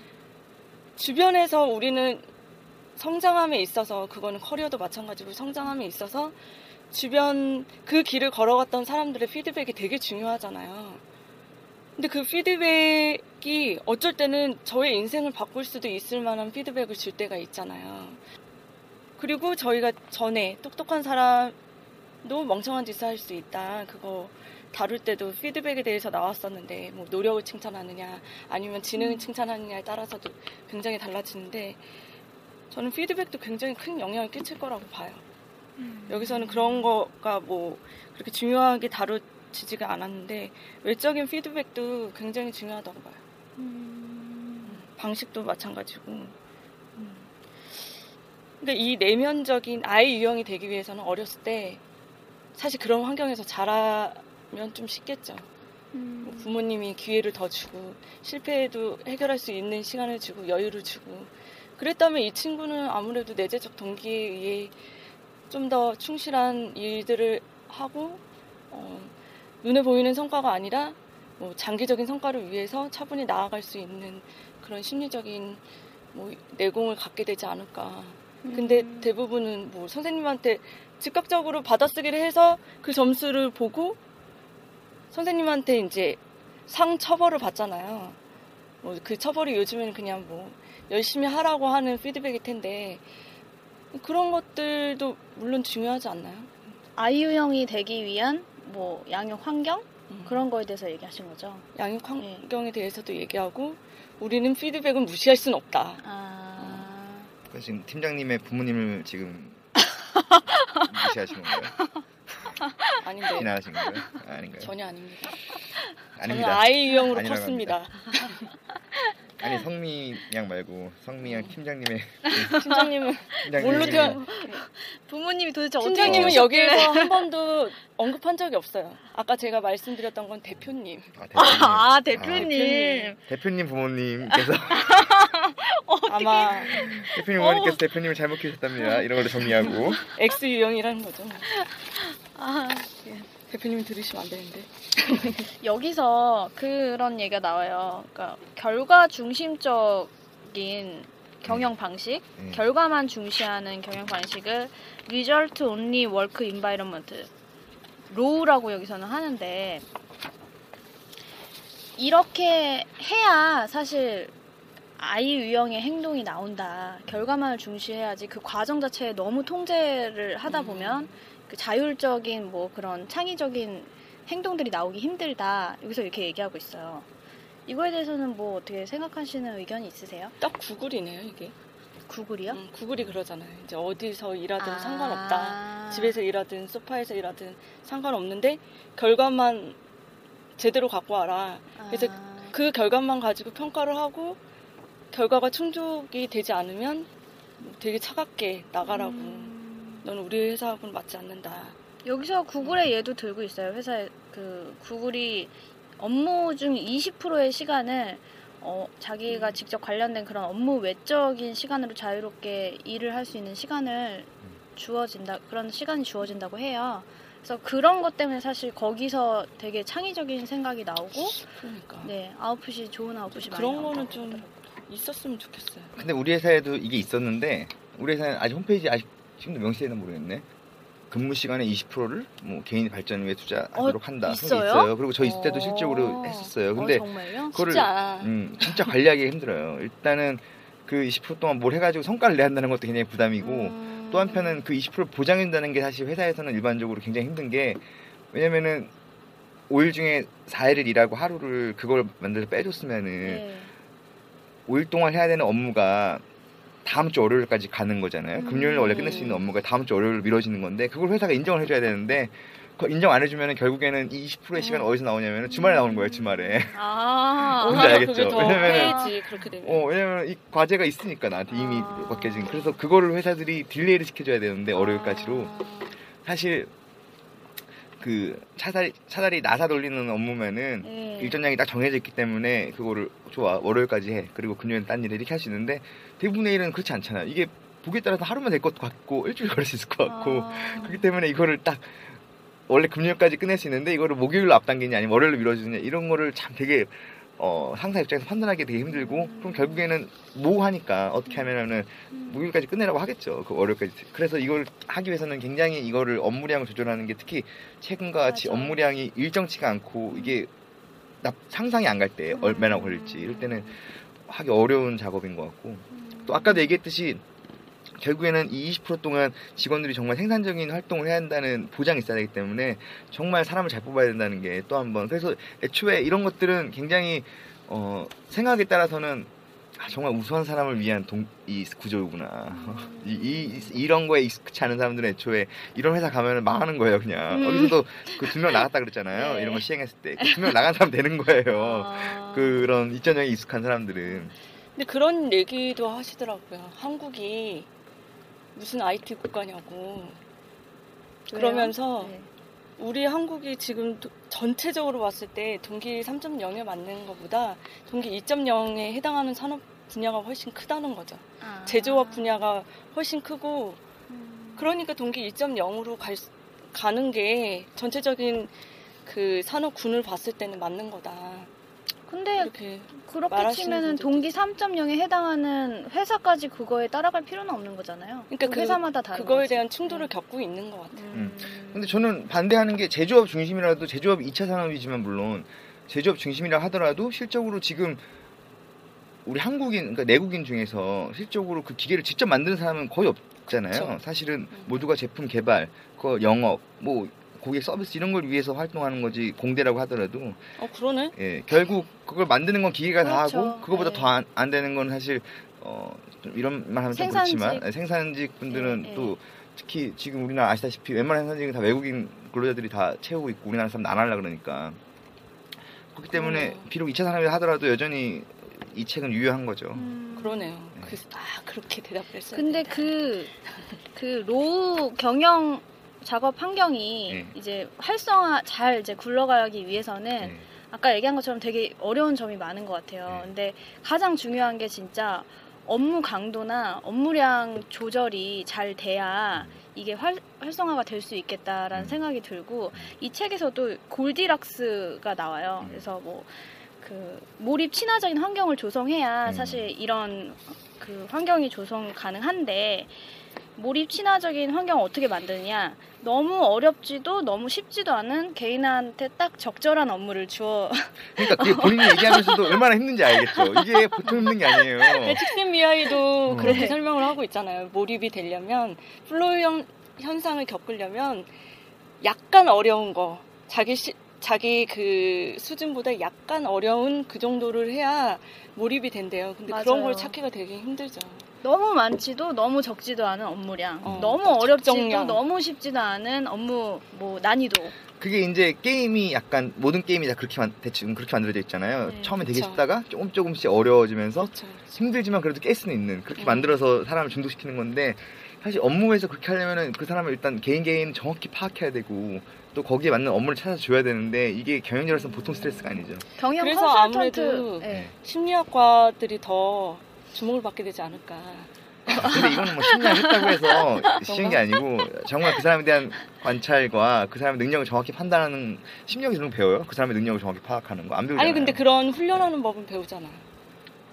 주변에서 우리는 성장함에 있어서 그거는 커리어도 마찬가지고 성장함에 있어서 주변 그 길을 걸어갔던 사람들의 피드백이 되게 중요하잖아요. 근데 그 피드백이 어쩔 때는 저의 인생을 바꿀 수도 있을 만한 피드백을 줄 때가 있잖아요. 그리고 저희가 전에 똑똑한 사람 도 멍청한 짓을 할 수 있다. 그거 다룰 때도 피드백에 대해서 나왔었는데 뭐 노력을 칭찬하느냐 아니면 지능을 칭찬하느냐에 따라서도 굉장히 달라지는데 저는 피드백도 굉장히 큰 영향을 끼칠 거라고 봐요. 여기서는 그런 거가 뭐 그렇게 중요하게 다루지지가 않았는데 외적인 피드백도 굉장히 중요하다고 봐요. 음. 방식도 마찬가지고. 음. 근데 이 내면적인 아이 유형이 되기 위해서는 어렸을 때 사실 그런 환경에서 자라면 좀 쉽겠죠. 음. 뭐 부모님이 기회를 더 주고 실패해도 해결할 수 있는 시간을 주고 여유를 주고 그랬다면 이 친구는 아무래도 내재적 동기에 의해 좀 더 충실한 일들을 하고 어, 눈에 보이는 성과가 아니라 뭐 장기적인 성과를 위해서 차분히 나아갈 수 있는 그런 심리적인 뭐 내공을 갖게 되지 않을까. 근데 음. 대부분은 뭐 선생님한테 즉각적으로 받아쓰기를 해서 그 점수를 보고 선생님한테 이제 상 처벌을 받잖아요. 뭐 그 처벌이 요즘에는 그냥 뭐 열심히 하라고 하는 피드백일 텐데 그런 것들도 물론 중요하지 않나요? 아이유형이 되기 위한 뭐 양육 환경 음. 그런 거에 대해서 얘기하신 거죠. 양육 환경에 대해서도 얘기하고 우리는 피드백은 무시할 수는 없다. 아. 그러니까 지금 팀장님의 부모님을 지금 무시하신 건가요? [LAUGHS] 아닌데 비난하신 건가요? 아닌가요? 전혀 아닙니다. 아닙니다. 아이 유형으로 컸습니다. [LAUGHS] 아니 성미 양 말고 성미 양 팀장님의 [LAUGHS] 팀장님은 뭘로 태어 부모님이 도대체 어떻게 팀장님은. 여기에서 한 [LAUGHS] 번도 언급한 적이 없어요. 아까 제가 말씀드렸던 건 대표님. 아, 대표님. 아, 대표님. 대표님. 대표님 부모님께서 [LAUGHS] 아마 대표님 부모님께서 대표님을 잘못 키우셨답니다. 이런 걸로 정리하고 X 유형이라는 거죠. 아, 대표님이 들으시면 안 되는데. [LAUGHS] 여기서 그런 얘기가 나와요. 그러니까 결과 중심적인 경영 방식, 음. 결과만 중시하는 경영 방식을 result only work environment 로우라고 여기서는 하는데 이렇게 해야 사실 아이 유형의 행동이 나온다. 결과만을 중시해야지 그 과정 자체에 너무 통제를 하다 음. 보면 그 자율적인 뭐 그런 창의적인 행동들이 나오기 힘들다. 여기서 이렇게 얘기하고 있어요. 이거에 대해서는 뭐 어떻게 생각하시는 의견이 있으세요? 딱 구글이네요, 이게. 구글이요? 음, 구글이 그러잖아요. 이제 어디서 일하든 아. 상관없다. 집에서 일하든 소파에서 일하든 상관없는데 결과만 제대로 갖고 와라. 그래서 아. 그 결과만 가지고 평가를 하고 결과가 충족이 되지 않으면 되게 차갑게 나가라고. 음. 너는 우리 회사하고는 맞지 않는다. 여기서 구글의 예도 들고 있어요. 회사에 그 구글이 업무 중 20%의 시간을 어, 자기가 직접 관련된 그런 업무 외적인 시간으로 자유롭게 일을 할 수 있는 시간을 주어진다 그런 시간이 주어진다고 해요. 그래서 그런 것 때문에 사실 거기서 되게 창의적인 생각이 나오고 그러니까 네 아웃풋이 좋은 아웃풋이 많이 그런 거는 좀 하더라고요. 있었으면 좋겠어요. 근데 우리 회사에도 이게 있었는데 우리 회사는 아직 홈페이지 아직 지금도 명시되는 모르겠네. 근무 시간의 20%를 뭐 개인 발전 위해 투자하도록 한다. 그런 게 있어요? 있어요. 그리고 저 있을 때도 어. 실질적으로 했었어요. 근데 어? 그거를 않아. 음, 진짜 관리하기 힘들어요. 일단은 그 20% 동안 뭘 해가지고 성과를 내야 한다는 것도 굉장히 부담이고 음. 또 한편은 그 20% 보장해준다는 게 사실 회사에서는 일반적으로 굉장히 힘든 게 왜냐면은 5일 중에 4일을 일하고 하루를 그걸 만들어서 빼줬으면은 네. 5일 동안 해야 되는 업무가 다음 주 월요일까지 가는 거잖아요. 음. 금요일 원래 끝낼 수 있는 업무가 다음 주 월요일로 미뤄지는 건데 그걸 회사가 인정을 해줘야 되는데 인정 안 해주면 결국에는 이 20%의 시간 은 음. 어디서 나오냐면 주말에 나오는 거예요. 주말에. 아 [LAUGHS] 뭔지 오히려 알겠죠? 되면. 어, 왜냐면 이 과제가 있으니까 나한테 이미 아. 맡겨진. 그래서 그거를 회사들이 딜레이를 시켜줘야 되는데 월요일까지로 아. 사실 그 차라리 차라리 나사 돌리는 업무면은 네. 일정량이 딱 정해져 있기 때문에 그거를 좋아 월요일까지 해 그리고 금요일 딴 일을 이렇게 할 수 있는데 대부분의 일은 그렇지 않잖아요. 이게 보기에 따라서 하루만 될 것도 같고 일주일 걸릴 수 있을 것 같고 아. 그렇기 때문에 이거를 딱 원래 금요일까지 끝낼 수 있는데 이거를 목요일로 앞당기냐 아니면 월요일로 미뤄주느냐 이런 거를 참 되게 어, 상사 입장에서 판단하기 되게 힘들고 그럼 결국에는 뭐 하니까 어떻게 하면은 목요일까지 끝내라고 하겠죠. 그 월요일까지. 그래서 이걸 하기 위해서는 굉장히 이거를 업무량을 조절하는 게 특히 최근과 같이 맞아. 업무량이 일정치가 않고 이게 나- 상상이 안 갈 때 얼마나 걸릴지. 이럴 때는 하기 어려운 작업인 것 같고. 또 아까도 얘기했듯이 결국에는 이 20% 동안 직원들이 정말 생산적인 활동을 해야 한다는 보장이 있어야 되기 때문에 정말 사람을 잘 뽑아야 된다는 게 또 한 번 그래서 애초에 이런 것들은 굉장히 어, 생각에 따라서는 아, 정말 우수한 사람을 위한 동, 이 구조구나 [LAUGHS] 이, 이, 이 런 거에 익숙치 않은 사람들은 애초에 이런 회사 가면 망하는 거예요 그냥 음. 어디서도 그 두 명 나갔다 그랬잖아요 네. 이런 거 시행했을 때두명 나간 사람 되는 거예요 아. 그런 입전형에 익숙한 사람들은 근데 그런 얘기도 하시더라고요. 한국이 무슨 IT 국가냐고. 그러면서 네. 우리 한국이 지금 도- 전체적으로 봤을 때 동기 3.0에 맞는 것보다 동기 2.0에 해당하는 산업 분야가 훨씬 크다는 거죠. 아. 제조업 분야가 훨씬 크고 음. 그러니까 동기 2.0으로 갈, 수- 가는 게 전체적인 그 산업군을 봤을 때는 맞는 거다. 근데 그렇게 치면은 동기 3.0에 해당하는 회사까지 그거에 따라갈 필요는 없는 거잖아요. 그러니까 그 그- 회사마다 다른 그거에 거지. 대한 충돌을 네. 겪고 있는 것 같아요. 음. 근데 저는 반대하는 게 제조업 중심이라도 제조업 2차 산업이지만 물론 제조업 중심이라 하더라도 실적으로 지금 우리 한국인 그러니까 내국인 중에서 실적으로 그 기계를 직접 만드는 사람은 거의 없잖아요. 그쵸. 사실은 음. 모두가 제품 개발, 그 영업, 뭐 고객 서비스 이런 걸 위해서 활동하는 거지 공대라고 하더라도 어 그러네. 예, 결국 그걸 만드는 건 기계가 다 그렇죠. 하고 그거보다 네. 더안 되는 건 사실 어, 좀 이런 말 하면 좀 생산직. 그렇지만 예, 생산직 분들은 예, 예. 또 특히 지금 우리나라 아시다시피 웬만한 생산직은 다 외국인 근로자들이 다 채우고 있고 우리나라 사람 안 하려 그러니까 그렇기 때문에 음. 비록 2차 산업이라 하더라도 여전히 이 책은 유효한 거죠. 음. 그러네요. 네. 그, 아 그렇게 대답을 했어요. 근데 그, [LAUGHS] 그 ROWE 경영 작업 환경이 네. 이제 활성화 잘 이제 굴러가기 위해서는 네. 아까 얘기한 것처럼 되게 어려운 점이 많은 것 같아요. 네. 근데 가장 중요한 게 진짜 업무 강도나 업무량 조절이 잘 돼야 이게 활, 활성화가 될 수 있겠다라는 음. 생각이 들고 이 책에서도 골디락스가 나와요. 음. 그래서 뭐 그 몰입 친화적인 환경을 조성해야 음. 사실 이런 그 환경이 조성 가능한데 몰입 친화적인 환경을 어떻게 만드느냐 너무 어렵지도 너무 쉽지도 않은 개인한테 딱 적절한 업무를 주어 그러니까 그게 본인이 얘기하면서도 [LAUGHS] 얼마나 힘든지 알겠죠. 이게 보통 힘든 게 아니에요. 네, 칙센 미아이도 음. 그렇게 네. 설명을 하고 있잖아요. 몰입이 되려면 flow 현, 현상을 겪으려면 약간 어려운 거 자기 시, 자기 그 수준보다 약간 어려운 그 정도를 해야 몰입이 된대요. 근데 그런 맞아요. 걸 찾기가 되게 힘들죠. 너무 많지도 너무 적지도 않은 업무량 어, 너무 딱 어렵지도 적정량. 너무 쉽지도 않은 업무 뭐 난이도 그게 이제 게임이 약간 모든 게임이 다 그렇게 만, 대충 그렇게 만들어져 있잖아요. 네, 처음에 되게 그쵸. 쉽다가 조금 조금씩 어려워지면서 그렇죠. 힘들지만 그래도 깰 수는 있는 그렇게 음. 만들어서 사람을 중독시키는 건데 사실 업무에서 그렇게 하려면은 그 사람을 일단 개인 개인 정확히 파악해야 되고 또 거기에 맞는 업무를 찾아 줘야 되는데 이게 경영자로서는 보통 스트레스가 아니죠. 경영 그래서 컨설턴트 아무래도 예. 심리학과들이 더 주목을 받게 되지 않을까. 아, 근데 이거는 뭐 심리학 했다고 해서 [LAUGHS] 쉬운 게 아니고 정말 그 사람에 대한 관찰과 그 사람의 능력을 정확히 판단하는 심리학에서 거 배워요. 그 사람의 능력을 정확히 파악하는 거 안 배우잖아요. 아니 근데 그런 훈련하는 법은 배우잖아.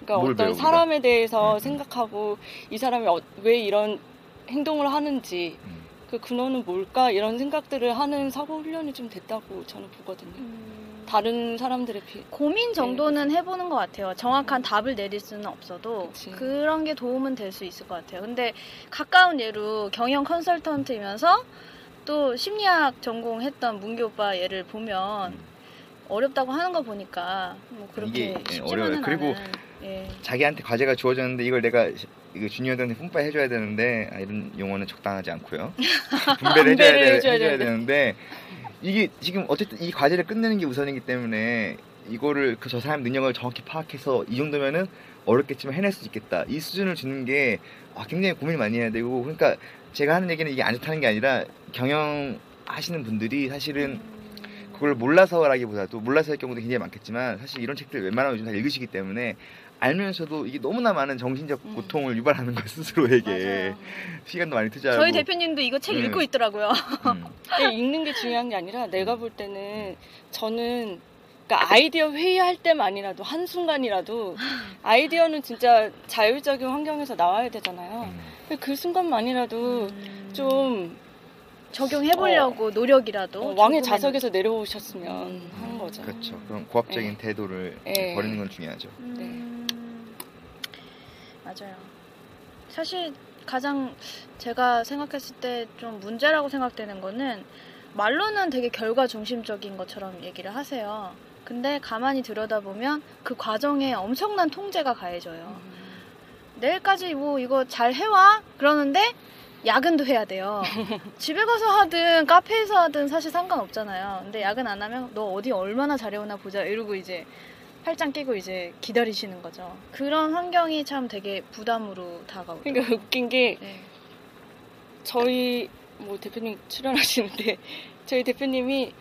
그러니까 뭘 어떤 배워, 사람에 대해서 음. 생각하고 이 사람이 어- 왜 이런 행동을 하는지 음. 그 근원은 뭘까 이런 생각들을 하는 사고 훈련이 좀 됐다고 저는 보거든요. 음, 다른 사람들에 비해 고민 정도는 해보는 것 같아요. 정확한 답을 내릴 수는 없어도 그치. 그런 게 도움은 될 수 있을 것 같아요. 근데 가까운 예로 경영 컨설턴트이면서 또 심리학 전공했던 문기 오빠 예를 보면 어렵다고 하는 거 보니까 뭐 그렇게 이게, 예, 쉽지만은 어려워요. 그리고 않은, 예. 자기한테 과제가 주어졌는데 이걸 내가 시- 이거 주니어들한테 뿜빠이 해줘야 되는데 아, 이런 용어는 적당하지 않고요. [LAUGHS] 분배를 해줘야, 돼, 해줘야 해줘야 되는데. 이게 지금 어쨌든 이 과제를 끝내는 게 우선이기 때문에 이거를 그 저 사람 능력을 정확히 파악해서 이 정도면은 어렵겠지만 해낼 수 있겠다. 이 수준을 주는 게 아, 굉장히 고민을 많이 해야 되고 그러니까 제가 하는 얘기는 이게 안 좋다는 게 아니라 경영 하시는 분들이 사실은 그걸 몰라서라기보다도 몰라서 할 경우도 굉장히 많겠지만 사실 이런 책들 웬만하면 요즘 다 읽으시기 때문에 알면서도 이게 너무나 많은 정신적 음. 고통을 유발하는 거 스스로에게 맞아요. 시간도 많이 투자하고 저희 대표님도 이거 책 네. 읽고 있더라고요. 음, 근데 [LAUGHS] 읽는 게 중요한 게 아니라 내가 볼 때는 저는 그러니까 아이디어 회의할 때만이라도 한 순간이라도 아이디어는 진짜 자율적인 환경에서 나와야 되잖아요. 음. 그 순간만이라도 음. 좀 적용해보려고 노력이라도 어, 왕의. 자석에서 내려오셨으면 하는 거죠. 그렇죠. 그런 고압적인 네. 태도를 네. 버리는 건 중요하죠. 음, 맞아요. 사실 가장 제가 생각했을 때 좀 문제라고 생각되는 거는 말로는 되게 결과 중심적인 것처럼 얘기를 하세요. 근데 가만히 들여다보면 그 과정에 엄청난 통제가 가해져요. 내일까지 뭐 이거 잘 해와? 그러는데 야근도 해야 돼요. [LAUGHS] 집에 가서 하든 카페에서 하든 사실 상관없잖아요. 근데 야근 안 하면 너 어디 얼마나 잘해오나 보자 이러고 이제 팔짱 끼고 이제 기다리시는 거죠. 그런 환경이 참 되게 부담으로 다가오죠. 그러니까 웃긴 게 네. 저희 뭐 대표님 출연하시는데 [LAUGHS] 저희 대표님이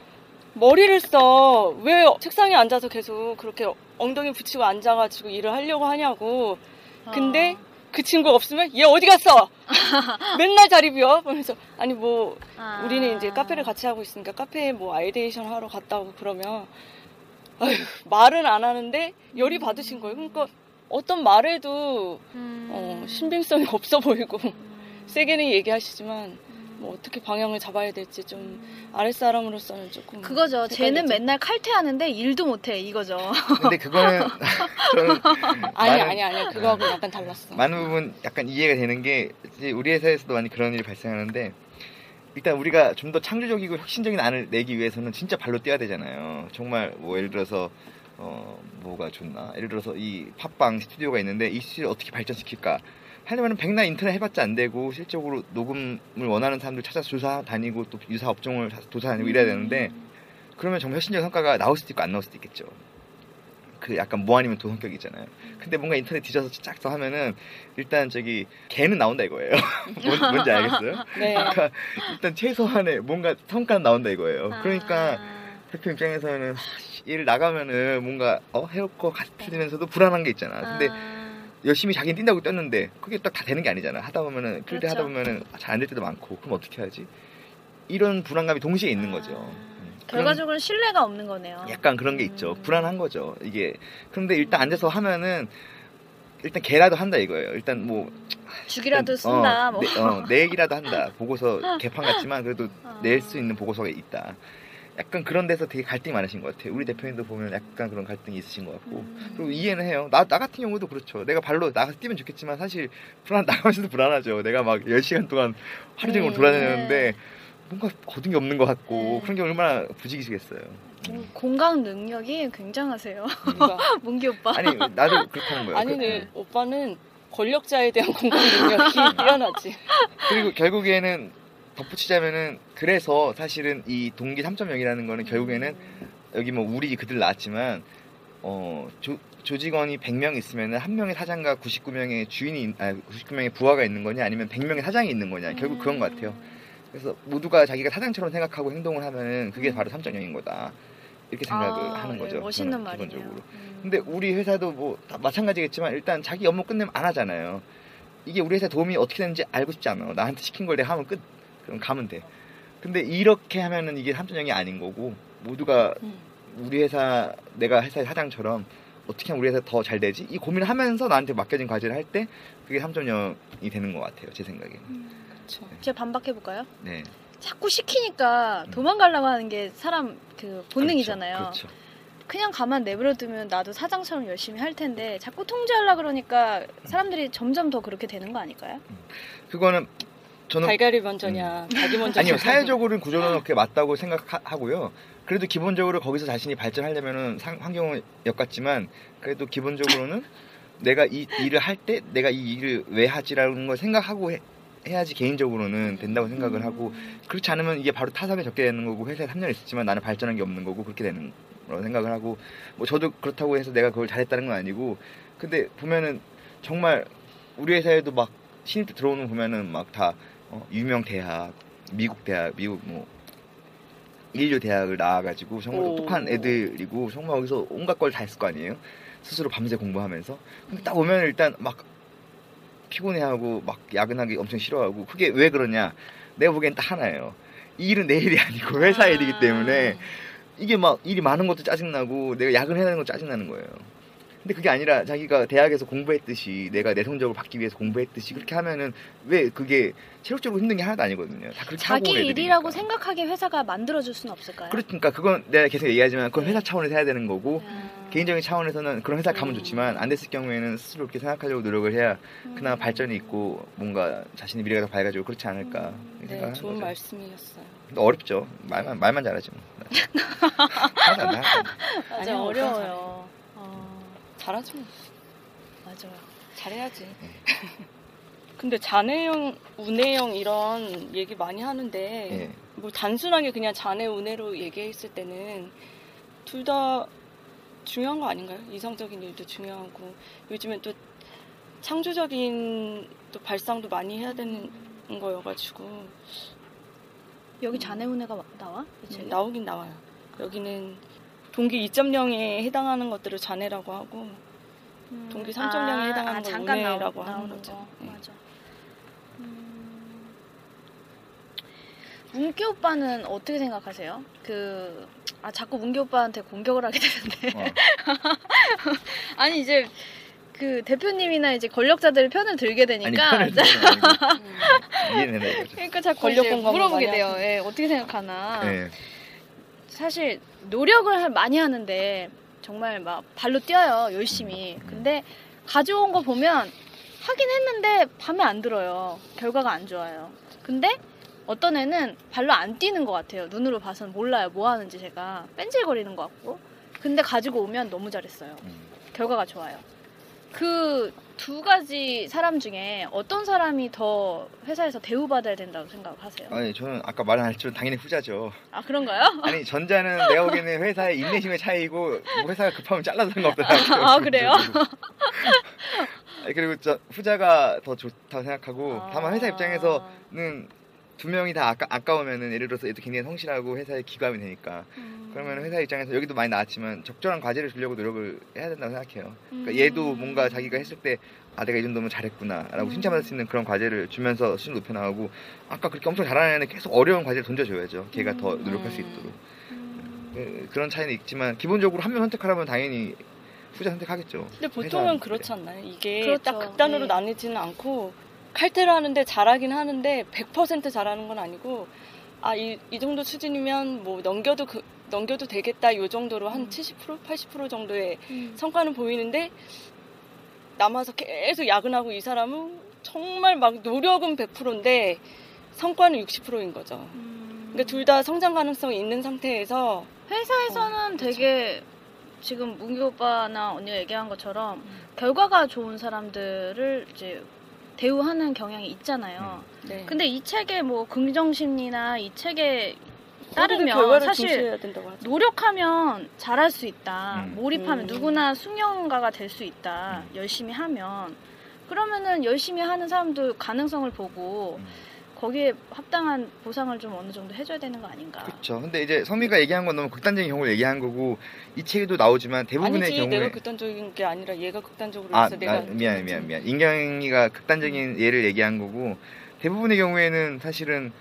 머리를 써. 왜 책상에 앉아서 계속 그렇게 엉덩이 붙이고 앉아가지고 일을 하려고 하냐고. 근데 그 친구가 없으면 얘 어디 갔어? [LAUGHS] 맨날 자리 비워? 그러면서 아니 뭐 아. 우리는 이제 카페를 같이 하고 있으니까 카페에 뭐 ideation 하러 갔다 오고 그러면 아휴, 말은 안 하는데 열이 받으신 거예요. 그러니까 어떤 말에도 음. 어, 신빙성이 [LAUGHS] 없어 보이고 음. 세게는 얘기하시지만 뭐 어떻게 방향을 잡아야 될지 좀 아랫사람으로서는 조금 그거죠. 쟤는 헷갈리죠. 맨날 칼퇴하는데 일도 못해 이거죠. 근데 그거는 [LAUGHS] 아니 아니 아니 그거하고 약간 달랐어. 많은 부분 약간 이해가 되는 게 우리 회사에서도 많이 그런 일이 발생하는데 일단 우리가 좀 더 창조적이고 혁신적인 안을 내기 위해서는 진짜 발로 뛰어야 되잖아요. 정말 뭐 예를 들어서 어 뭐가 좋나? 예를 들어서 이 팟빵 스튜디오가 있는데 이 스튜디오 어떻게 발전시킬까? 하려면 백날 인터넷 해봤자 안 되고 실적으로 녹음을 원하는 사람들 찾아서 조사 다니고 또 유사 업종을 조사 다니고 이래야 되는데 그러면 정말 혁신적 성과가 나올 수도 있고 안 나올 수도 있겠죠. 그 약간 뭐 아니면 도 성격이 있잖아요. 근데 뭔가 인터넷 뒤져서 쫙더 하면은 일단 저기 개는 나온다 이거예요. [LAUGHS] 뭔, 뭔지 알겠어요? [LAUGHS] 네. 그러니까 일단 최소한의 뭔가 성과는 나온다 이거예요. 그러니까 아, 대표 입장에서는 일 나가면은 뭔가 어 해올 것 같으면서도 불안한 게 있잖아. 근데 아, 열심히 자기는 뛴다고 뛰었는데 그게 딱 다 되는 게 아니잖아. 하다 보면은 필드 그렇죠. 하다 보면은 잘 안 될 때도 많고 그럼 어떻게 하지? 이런 불안감이 동시에 있는 거죠. 음. 결과적으로 신뢰가 없는 거네요. 약간 그런 게 있죠. 음. 불안한 거죠. 이게 그런데 일단 앉아서 하면은 일단 개라도 한다 이거예요. 일단 뭐 죽이라도 일단, 쓴다. 어, 뭐. 내, 어, [LAUGHS] 내 얘기라도 한다. 보고서 [LAUGHS] 개판 같지만 그래도 아. 낼수 있는 보고서가 있다. 약간 그런 데서 되게 갈등이 많으신 것 같아요. 우리 대표님도 보면 약간 그런 갈등이 있으신 것 같고. 음. 그리고 이해는 해요. 나, 나 같은 경우도 그렇죠. 내가 발로 나가서 뛰면 좋겠지만 사실 불안, [LAUGHS] 나가면서도 불안하죠. 내가 막 10시간 동안 하루 종일 음, 돌아다녔는데 뭔가 거둔 게 없는 것 같고 네. 그런 게 얼마나 부지기시겠어요. 공- 공감 능력이 굉장하세요. 문기 [LAUGHS] 오빠. 아니, 나도 그렇다는 거예요. 아니, 그- 네, 오빠는 권력자에 대한 [LAUGHS] 공감 능력이 [LAUGHS] 뛰어나지. 그리고 결국에는 덧붙이자면은 그래서 사실은 이 동기 3.0이라는 거는 결국에는 여기 뭐 우리 그들 나왔지만 어 조, 조직원이 100명 있으면 한 명의 사장과 99명의 주인이 아 99명의 부하가 있는 거냐 아니면 100명의 사장이 있는 거냐 결국 그건 것 같아요. 그래서 모두가 자기가 사장처럼 생각하고 행동을 하면은 그게 바로 3.0인 거다. 이렇게 생각을 아, 하는 네, 거죠. 멋있는 저는 말이네요. 기본적으로. 음. 근데 우리 회사도 뭐다 마찬가지겠지만 일단 자기 업무 끝내면 안 하잖아요. 이게 우리 회사 도움이 어떻게 되는지 알고 싶지 않아. 나한테 시킨 걸 내가 하면 끝. 그럼 가면 돼. 근데 이렇게 하면은 이게 3.0이 아닌 거고 모두가 음. 우리 회사 내가 회사의 사장처럼 어떻게 하면 우리 회사 더 잘 되지? 이 고민을 하면서 나한테 맡겨진 과제를 할 때 그게 3.0이 되는 것 같아요. 제 생각에는. 그렇죠. 제가 반박해 볼까요? 네. 자꾸 시키니까 도망가려고 하는 게 사람 그 본능이잖아요. 그렇죠. 그냥 가만 내버려두면 나도 사장처럼 열심히 할 텐데 자꾸 통제하려 그러니까 사람들이 점점 더 그렇게 되는 거 아닐까요? 그거는 저는 달걀이 먼저냐, 닭이 먼저냐. 아니요 사회적으로는 구조는 그렇게 맞다고 생각하고요. 그래도 기본적으로 거기서 자신이 발전하려면은 상- 환경은 엮같지만 그래도 기본적으로는 내가 이 일을 할 때 내가 이 일을 왜 하지라는 걸 생각하고 해, 해야지 개인적으로는 된다고 생각을 하고 그렇지 않으면 이게 바로 타석에 적게 되는 거고 회사에 3년 있었지만 나는 발전한 게 없는 거고 그렇게 되는 거라고 생각을 하고 뭐 저도 그렇다고 해서 내가 그걸 잘했다는 건 아니고 근데 보면은 정말 우리 회사에도 막 신입 때 들어오는 거 보면은 막 다 어, 유명 대학 미국 대학 미국 뭐 인류 대학을 나와가지고 정말 오. 똑똑한 애들이고 정말 거기서 온갖 걸 다 했을 거 아니에요 스스로 밤새 공부하면서 근데 딱 오면 일단 막 피곤해하고 막 야근하기 엄청 싫어하고 그게 왜 그러냐 내가 보기엔 딱 하나예요 이 일은 내 일이 아니고 회사 아. 일이기 때문에 이게 막 일이 많은 것도 짜증나고 내가 야근해야 되는 것도 짜증나는 거예요 근데 그게 아니라 자기가 대학에서 공부했듯이 내가 내 성적으로 받기 위해서 공부했듯이 그렇게 하면은 왜 그게 체력적으로 힘든 게 하나도 아니거든요 다 그렇게 자기. 일이라고 생각하게 회사가 만들어줄 수는 없을까요? 그러니까 그건 내가 계속 얘기하지만 그건 회사 차원에서 해야 되는 거고 아. 개인적인 차원에서는 그런 회사 가면 음. 좋지만 안 됐을 경우에는 스스로 그렇게 생각하려고 노력을 해야 그나마 음. 발전이 있고 뭔가 자신의 미래가 더 밝아지고 그렇지 않을까 음. 이 네, 좋은 거죠. 말씀이셨어요. 근데 어렵죠. 말만 말만 잘하지 뭐. [LAUGHS] 맞아 아니요, 어려워요. 어, 잘하지 뭐. 맞아요. 잘해야지. 네. [LAUGHS] 근데 자네형, 우네형 이런 얘기 많이 하는데 예. 뭐 단순하게 그냥 자네 우네로 얘기했을 때는 둘 다 중요한 거 아닌가요? 이성적인 일도 중요하고 요즘엔 또 창조적인 또 발상도 많이 해야 되는 거여가지고 여기 자네운해가 마- 나와? 이 책에? 나오긴 나와요. 여기는 동기 2.0에 해당하는 것들을 자네라고 하고 음. 동기 3.0에 해당하는 건 잠깐 나오- 운해라고 하는 거죠. 거. 네. 맞아. 음. 문기 오빠는 어떻게 생각하세요? 그, 아, 자꾸 문기 오빠한테 공격을 하게 되는데. 어. [LAUGHS] 아니, 이제, 그, 대표님이나 이제 권력자들 편을 들게 아니 되니까. 아니고 [LAUGHS] 음. 이해는 해 이거죠. 그러니까 자꾸 권력 이제 공감을 물어보게 돼요. 하시네. 예, 어떻게 생각하나. 예. 사실 노력을 할- 많이 하는데 정말 막 발로 뛰어요 열심히 근데 가져온 거 보면 하긴 했는데 밤에 안 들어요 결과가 안 좋아요 근데 어떤 애는 발로 안 뛰는 것 같아요 눈으로 봐서는 몰라요 뭐 하는지 제가 뺀질거리는 것 같고 근데 가지고 오면 너무 잘했어요 음. 결과가 좋아요 그 두 가지 사람 중에 어떤 사람이 더 회사에서 대우받아야 된다고 생각하세요? 아니 저는 아까 말안 했지만 당연히 후자죠. 아 그런가요? [LAUGHS] 아니 전자는 내가 보기에는 회사의 인내심의 차이고 뭐 회사가 급하면 잘라서 상관없다. [LAUGHS] 아, 그래요? 그리고 저 후자가 더 좋다고 생각하고 아. 다만 회사 입장에서는 두 명이 다 아까, 아까우면은 예를 들어서 얘도 굉장히 성실하고 회사에 기감이 되니까 음. 그러면 회사 입장에서 여기도 많이 나왔지만 적절한 과제를 주려고 노력을 해야 된다고 생각해요. 그러니까 음. 얘도 뭔가 자기가 했을 때 아 내가 이 정도면 잘했구나라고 음. 칭찬받을 수 있는 그런 과제를 주면서 수준 높여 나가고 아까 그렇게 엄청 잘하는 애는 계속 어려운 과제를 던져줘야죠. 걔가 더 음. 노력할 수 있도록 음. 그- 그런 차이는 있지만 기본적으로 한 명 선택하라면 당연히 후자 선택하겠죠. 근데 보통은. 그렇지 않나요? 이게 그렇죠. 딱 극단으로 네. 나뉘지는 않고 칼퇴를 하는데 잘하긴 하는데 100% 잘하는 건 아니고 아 이 이 정도 수준이면 뭐 넘겨도 그, 넘겨도 되겠다 요 정도로 한 음. 70% 80% 정도의 음. 성과는 보이는데 남아서 계속 야근하고 이 사람은 정말 막 노력은 100%인데 성과는 60%인 거죠. 음. 그러니까 둘 다 성장 가능성이 있는 상태에서 회사에서는 어, 그렇죠. 되게 지금 문기 오빠나 언니가 얘기한 것처럼 결과가 좋은 사람들을 이제 대우하는 경향이 있잖아요. 네. 근데 이 책의 뭐 긍정심리나 이 책에 따르면 사실. 노력하면 잘할 수 있다. 음. 몰입하면 음. 누구나 숙련가가 될 수 있다. 열심히 하면 그러면은 열심히 하는 사람도 가능성을 보고 음. 거기에 합당한 보상을 좀 어느 정도 해줘야 되는 거 아닌가. 그렇죠. 근데 이제 성미가 얘기한 건 너무 극단적인 경우를 얘기한 거고 이 책에도 나오지만 대부분의 아니지 경우에 내가 극단적인 게 아니라 얘가 극단적으로 아, 해서 내가 아, 미안 미안 미안 인경이가 극단적인 예를 얘기한 거고 대부분의 경우에는 사실은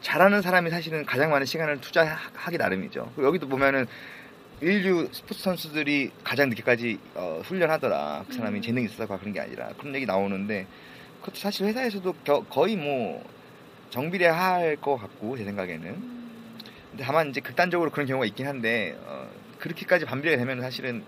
잘하는 사람이 사실은 가장 많은 시간을 투자하기 나름이죠. 여기도 보면은 인류 스포츠 선수들이 가장 늦게까지 어, 훈련하더라. 그 사람이 음. 재능이 있어서 그런 게 아니라 그런 얘기 나오는데 그것도 사실 회사에서도 겨- 거의 뭐 정비례 할 것 같고 제 생각에는 음. 근데 다만 이제 극단적으로 그런 경우가 있긴 한데 어, 그렇게까지 반비례가 되면 사실은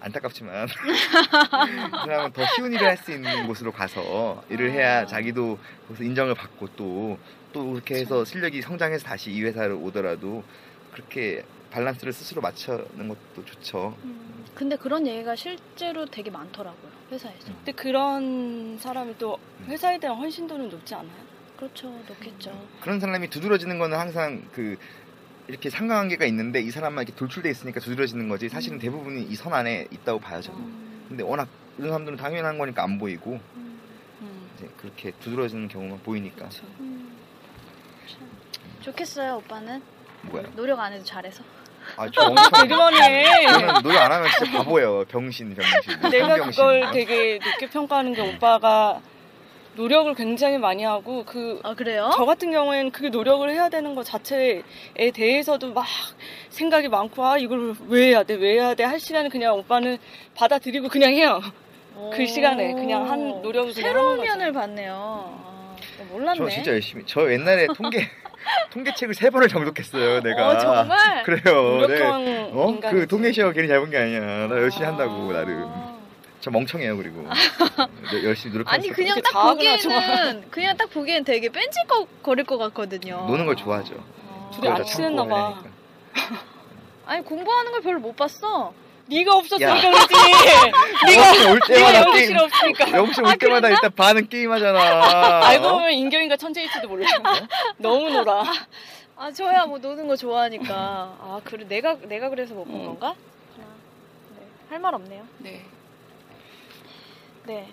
안타깝지만 [LAUGHS] 그 사람은 더 쉬운 일을 할 수 있는 곳으로 가서 일을 해야 아. 자기도 거기서 인정을 받고 또또 그렇게 해서 실력이 성장해서 다시 이 회사로 오더라도 그렇게 밸런스를 스스로 맞추는 것도 좋죠. 음, 근데 그런 얘기가 실제로 되게 많더라고요 회사에서. 근데 그런 사람이 또 음. 회사에 대한 헌신도는 높지 않아요? 그렇죠, 높겠죠. 그런 사람이 두드러지는 거는 항상 그 이렇게 상관관계가 있는데 이 사람만 이렇게 돌출돼 있으니까 두드러지는 거지 사실은 음. 대부분이 이 선 안에 있다고 봐요 저는. 음, 근데 워낙 이런 사람들은 당연한 거니까 안 보이고 음, 음, 이제 그렇게 두드러지는 경우만 보이니까 그렇죠. 음. 참. 좋겠어요 오빠는 뭐야? 노력 안 해도 잘해서. 아 저 엄청 되게 많이 해. 저는 노력 안 하면 진짜 바보예요. 병신 병신. 내가 병신. 그걸 되게 높게 평가하는 게 오빠가 노력을 굉장히 많이 하고 그 아 그래요? 저 같은 경우에는 그게 노력을 해야 되는 것 자체에 대해서도 막 생각이 많고 아 이걸 왜 해야 돼 왜 해야 돼 할 시간은 그냥 오빠는 받아들이고 그냥 해요 그 시간에 그냥 한 노력을 그냥 새로운 하는 거죠. 면을 봤네요. 아, 몰랐네. 저 진짜 열심히. 저 옛날에 통계 [LAUGHS] 통계책을 세 번을 정독했어요. 내가. 어, 정말? 그래요. 네. 어? 그 통계 시험 괜히 잡은 게 아니야. 나 열심히 아. 한다고 나름. 저 멍청해요 그리고 네, 열심히 노력하고 아니 [LAUGHS] 그냥 딱 보기에는 그냥 딱 보기엔 되게 뺀질거릴 것 같거든요. 노는 걸 좋아하죠. 아. 둘이 안 친했나 봐. 하니까. 아니 공부하는 걸 별로 못 봤어. 네가 없었으니까 야. 그렇지 [LAUGHS] 영신 올 네가 때마다 연기 게임. 없으니까 아, 올 때마다 그랬나? 일단 반은 게임 하잖아. [LAUGHS] 알고 보면 인경이가 천재일지도 몰라 너무 놀아 아 저야 뭐 노는 거 좋아하니까. 아 그래 내가 내가 그래서 못본 음. 건가? 네. 할말 없네요. 네 네.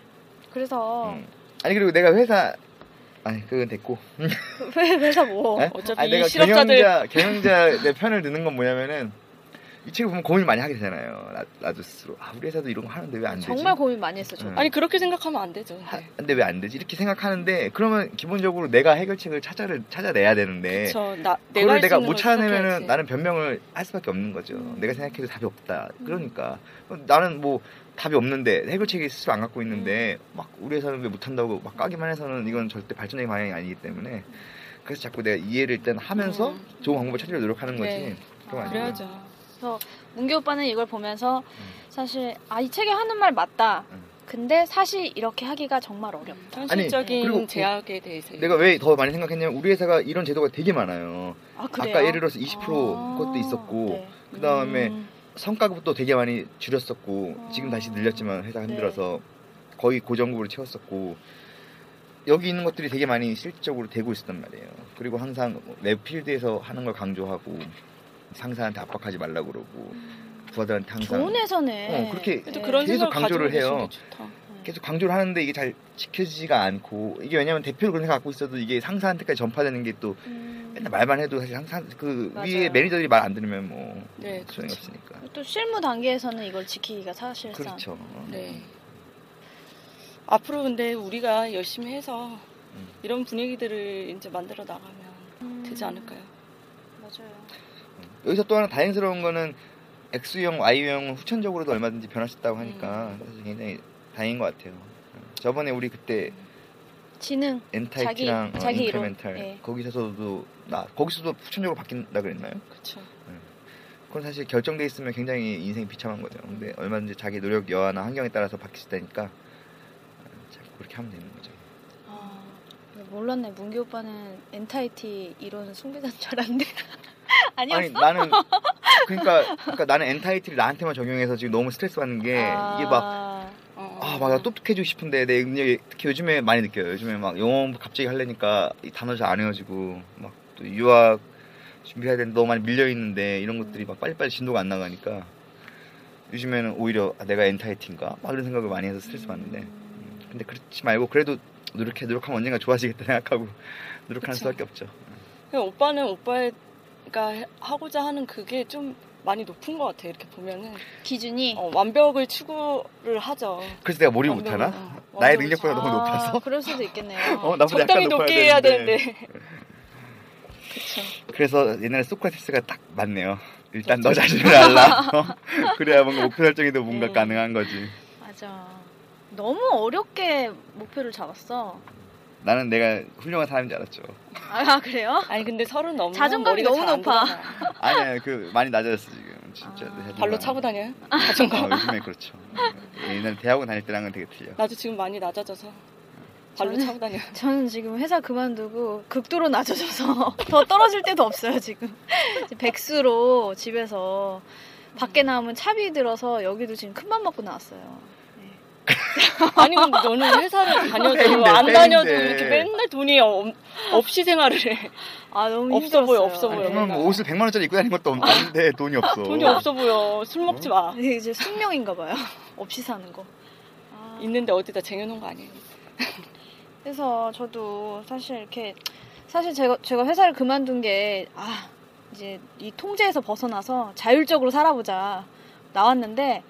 그래서 음. 아니 그리고 내가 회사 아니 그건 됐고. [LAUGHS] 회, 회사 뭐? 에? 어차피 아니, 이 내가 실업자들- 경영자 경영자 내 편을 드는 건 뭐냐면은 이 책을 보면 고민 많이 하게 되잖아요. 나, 나도 스스로 아 우리 회사도 이런 거 하는데 왜 안 되지? 정말 고민 많이 했어 저. 음. 아니 그렇게 생각하면 안 되죠 하, 네. 근데 왜 안 되지? 이렇게 생각하는데 그러면 기본적으로 내가 해결책을 찾아를 찾아내야 되는데 그쵸 나, 내가 그걸 내가 못걸 찾아내면은. 나는 변명을 할 수밖에 없는 거죠. 음. 내가 생각해도 답이 없다. 그러니까 나는 뭐 답이 없는데 해결책이 스스로 안 갖고 있는데 음. 막 우리 회사는 왜 못한다고 막 까기만 해서는 이건 절대 발전의 방향이 아니기 때문에 그래서 자꾸 내가 이해를 일단 하면서 음. 좋은 방법을 찾으려 노력하는 거지. 네. 그건 아. 아니에요. 그래야죠 문기 오빠는 이걸 보면서 음. 사실 아 이 책에 하는 말 맞다. 음. 근데 사실 이렇게 하기가 정말 어렵다. 현실적인 그리고 제약에 대해서 내가 왜 더 많이 생각했냐면 우리 회사가 이런 제도가 되게 많아요. 아 그래요? 아까 예를 들어서 20% 아, 것도 있었고 네. 그 다음에 음. 성과급도 되게 많이 줄였었고 지금 다시 늘렸지만 회사가 네. 힘들어서 거의 고정급으로 채웠었고 여기 있는 것들이 되게 많이 실질적으로 되고 있었단 말이에요. 그리고 항상 웹필드에서 하는 걸 강조하고 상사한테 압박하지 말라고 그러고 부하들한테 항상 좋은 회사네. 어, 그렇게 네. 계속 강조를 해요. 계속 강조를 하는데 이게 잘 지켜지지가 않고 이게 왜냐면 대표로 그런 생각 갖고 있어도 이게 상사한테까지 전파되는 게또 음. 맨날 말만 해도 사실 항상 그 맞아요. 위에 매니저들이 말 안 들으면 뭐 네, 소용이 그렇죠. 없으니까 또 실무 단계에서는 이걸 지키기가 사실상 그렇죠. 네. 앞으로 근데 우리가 열심히 해서 음. 이런 분위기들을 이제 만들어 나가면 음. 되지 않을까요? 맞아요. 여기서 또 하나 다행스러운 거는 X유형, Y유형은 후천적으로도 얼마든지 변할 수 있다고 하니까 사실 굉장히 다행인 것 같아요. 저번에 우리 그때 지능 entity랑 자기- 자기 이론. incremental 예. 거기서도 나 거기서도 후천적으로 바뀐다 그랬나요? 그렇죠. 그건 사실 결정돼 있으면 굉장히 인생이 비참한 거죠. 근데 얼마든지 자기 노력 여하나 환경에 따라서 바뀔 수 있다니까 어, 참 그렇게 하면 되는 거죠. 아, 몰랐네. 문기 오빠는 entity 이론 숭배자인 줄 알았는데 [LAUGHS] 아니었어? 아니 나는 그러니까, 그러니까 나는 entity를 나한테만 적용해서 지금 너무 스트레스 받는 게 아, 이게 막 어. 아, 막 똑똑해지고 싶은데, 내 능력이 특히 요즘에 많이 느껴요. 요즘에 막 영어 갑자기 하려니까 이 단어 잘 안 외워지고, 막 또 유학 준비해야 되는데 너무 많이 밀려 있는데, 이런 것들이 막 빨리빨리 진도가 안 나가니까, 요즘에는 오히려 아, 내가 entity인가? 막 이런 생각을 많이 해서 스트레스 받는데, 음, 근데 그렇지 말고, 그래도 노력해, 노력하면 언젠가 좋아지겠다 생각하고, 노력하는. 수밖에 없죠. 그냥 오빠는 오빠 가 하고자 하는 그게 좀 많이 높은 것 같아. 이렇게 보면은 기준이 어, 완벽을 추구를 하죠. 그래서 내가 몰입 완벽을, 못하나? 어, 나의 능력보다 너무 아, 높아서? 그럴 수도 있겠네요. [LAUGHS] 어, 적당히 높게 해야 되는데. 되는데. 그쵸. 그래서 옛날에 소크라테스가 딱 맞네요. 일단 너 자신을 알라. 어? [LAUGHS] 그래야 뭔가 목표 설정에도 뭔가 음. 가능한 거지. 맞아. 너무 어렵게 목표를 잡았어. 나는 내가 훌륭한 사람인 줄 알았죠. 아 그래요? 아니 근데 서른 넘으면 자존감이 너무 높아. 돌아가요. [LAUGHS] 아니야, 그 많이 낮아졌어 지금. 진짜. 아. 발로 차고 다녀요? 어, [LAUGHS] 자존감. 요즘에 그렇죠. 옛날 대학원 다닐 때랑은 되게 틀려. 나도 지금 많이 낮아져서 발로 저는- 차고 다녀요. [LAUGHS] 저는 지금 회사 그만두고 극도로 낮아져서 더 떨어질 때도 없어요 지금. 백수로 집에서 밖에 나오면 차비 들어서 여기도 지금 큰맘 먹고 나왔어요. [LAUGHS] 아니 근데 너는 회사를 [LAUGHS] 다녀도 뺀데, 안 다녀도 뺀데. 이렇게 맨날 돈이 없, 없이 생활을 해. 아 너무 없어 힘들었어요. 보여, 없어 아니, 보여. 그러면 뭐 옷을 100만 원짜리 입고 다니는 것도 없는데 돈이 없어. 돈이 없어 보여. 술 먹지 마. 이게 이제 숙명인가 봐요. [LAUGHS] 없이 사는 거. 아, 있는데 어디다 쟁여놓은 거 아니에요? 그래서 저도 사실 이렇게 사실 제가 제가 회사를 그만둔 게 아 이제 이 통제에서 벗어나서 자율적으로 살아보자 나왔는데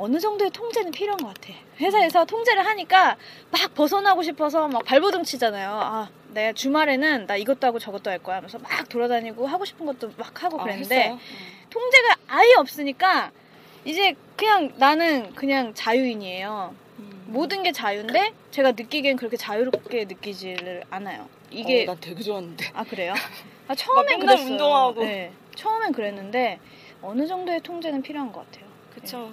어느 정도의 통제는 필요한 것 같아. 회사에서 통제를 하니까 막 벗어나고 싶어서 막 발버둥 치잖아요. 아 내가 주말에는 나 이것도 하고 저것도 할 거야 하면서 막 돌아다니고 하고 싶은 것도 막 하고 아, 그랬는데 했어요? 통제가 아예 없으니까 이제 그냥 나는 그냥 자유인이에요. 음. 모든 게 자유인데 제가 느끼기엔 그렇게 자유롭게 느끼지를 않아요. 이게 어, 난 되게 좋았는데. 아 그래요? [LAUGHS] 아 처음엔 그랬어요. 운동하고. 네, 처음엔 그랬는데 어느 정도의 통제는 필요한 것 같아요. 그쵸.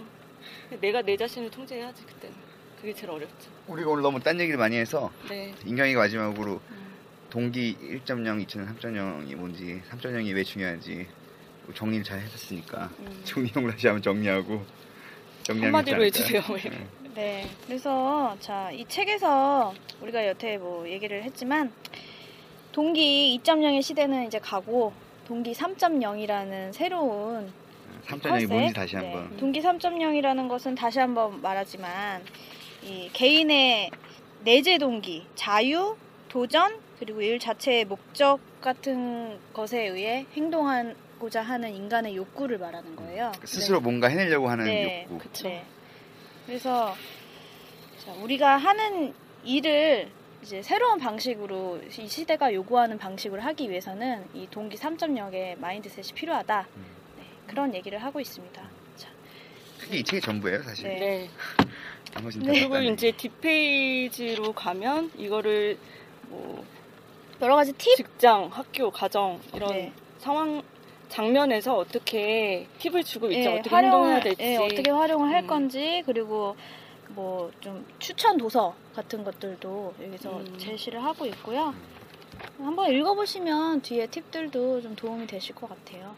내가 내 자신을 통제해야지 그때는. 그게 제일 어렵죠. 우리가 오늘 너무 딴 얘기를 많이 해서 네. 인경이가 마지막으로 음. 동기 1.0, 2.0, 3.0이 뭔지 3.0이 왜 중요한지 정리를 잘 해줬으니까 음. 정리용 다시 한번 정리하고 한마디로 해주세요. 않을까요? 네. 네, 그래서 자 이 책에서 우리가 여태 뭐 얘기를 했지만 동기 2.0의 시대는 이제 가고 동기 3.0이라는 새로운 3.0이 뭔지 다시 네, 한번 동기 3.0이라는 것은 다시 한번 말하지만 이 개인의 내재 동기, 자유, 도전 그리고 일 자체의 목적 같은 것에 의해 행동하고자 하는 인간의 욕구를 말하는 거예요. 스스로 뭔가 해내려고 하는 네, 욕구 그쵸. 네. 그래서 자, 우리가 하는 일을 이제 새로운 방식으로 이 시대가 요구하는 방식으로 하기 위해서는 이 동기 3.0의 마인드셋이 필요하다. 음. 네, 그런 얘기를 하고 있습니다. 자, 그게 이 책의 전부예요 사실 네. 네. 나머지는 네. 다 그리고 딴 이제. 뒷페이지로 가면 이거를 뭐 여러 가지 팁. 직장, 학교, 가정 이런 네. 상황 장면에서 어떻게 팁을 주고 있지 예, 어떻게 행동해야 활용을- 될지 예, 어떻게 활용을 할 음. 건지 그리고 뭐 좀 추천 도서 같은 것들도 여기서 음. 제시를 하고 있고요. 한번 읽어보시면 뒤에 팁들도 좀 도움이 되실 것 같아요.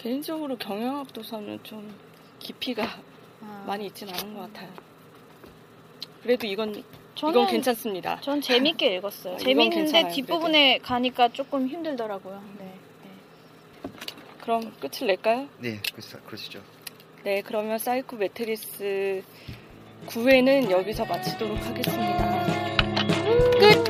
개인적으로 경영학 도서는 좀 깊이가 아, 많이 있진 않은 것 같아요. 그래도 이건 저는 이건 괜찮습니다. 전 재밌게 읽었어요. 아, 재밌는데. 뒷부분에 가니까 조금 힘들더라고요. 네. 네. 그럼 끝을 낼까요? 네, 그렇- 그러시죠. 네, 그러면 사이코 매트리스 9회는 여기서 마치도록 하겠습니다. 끝!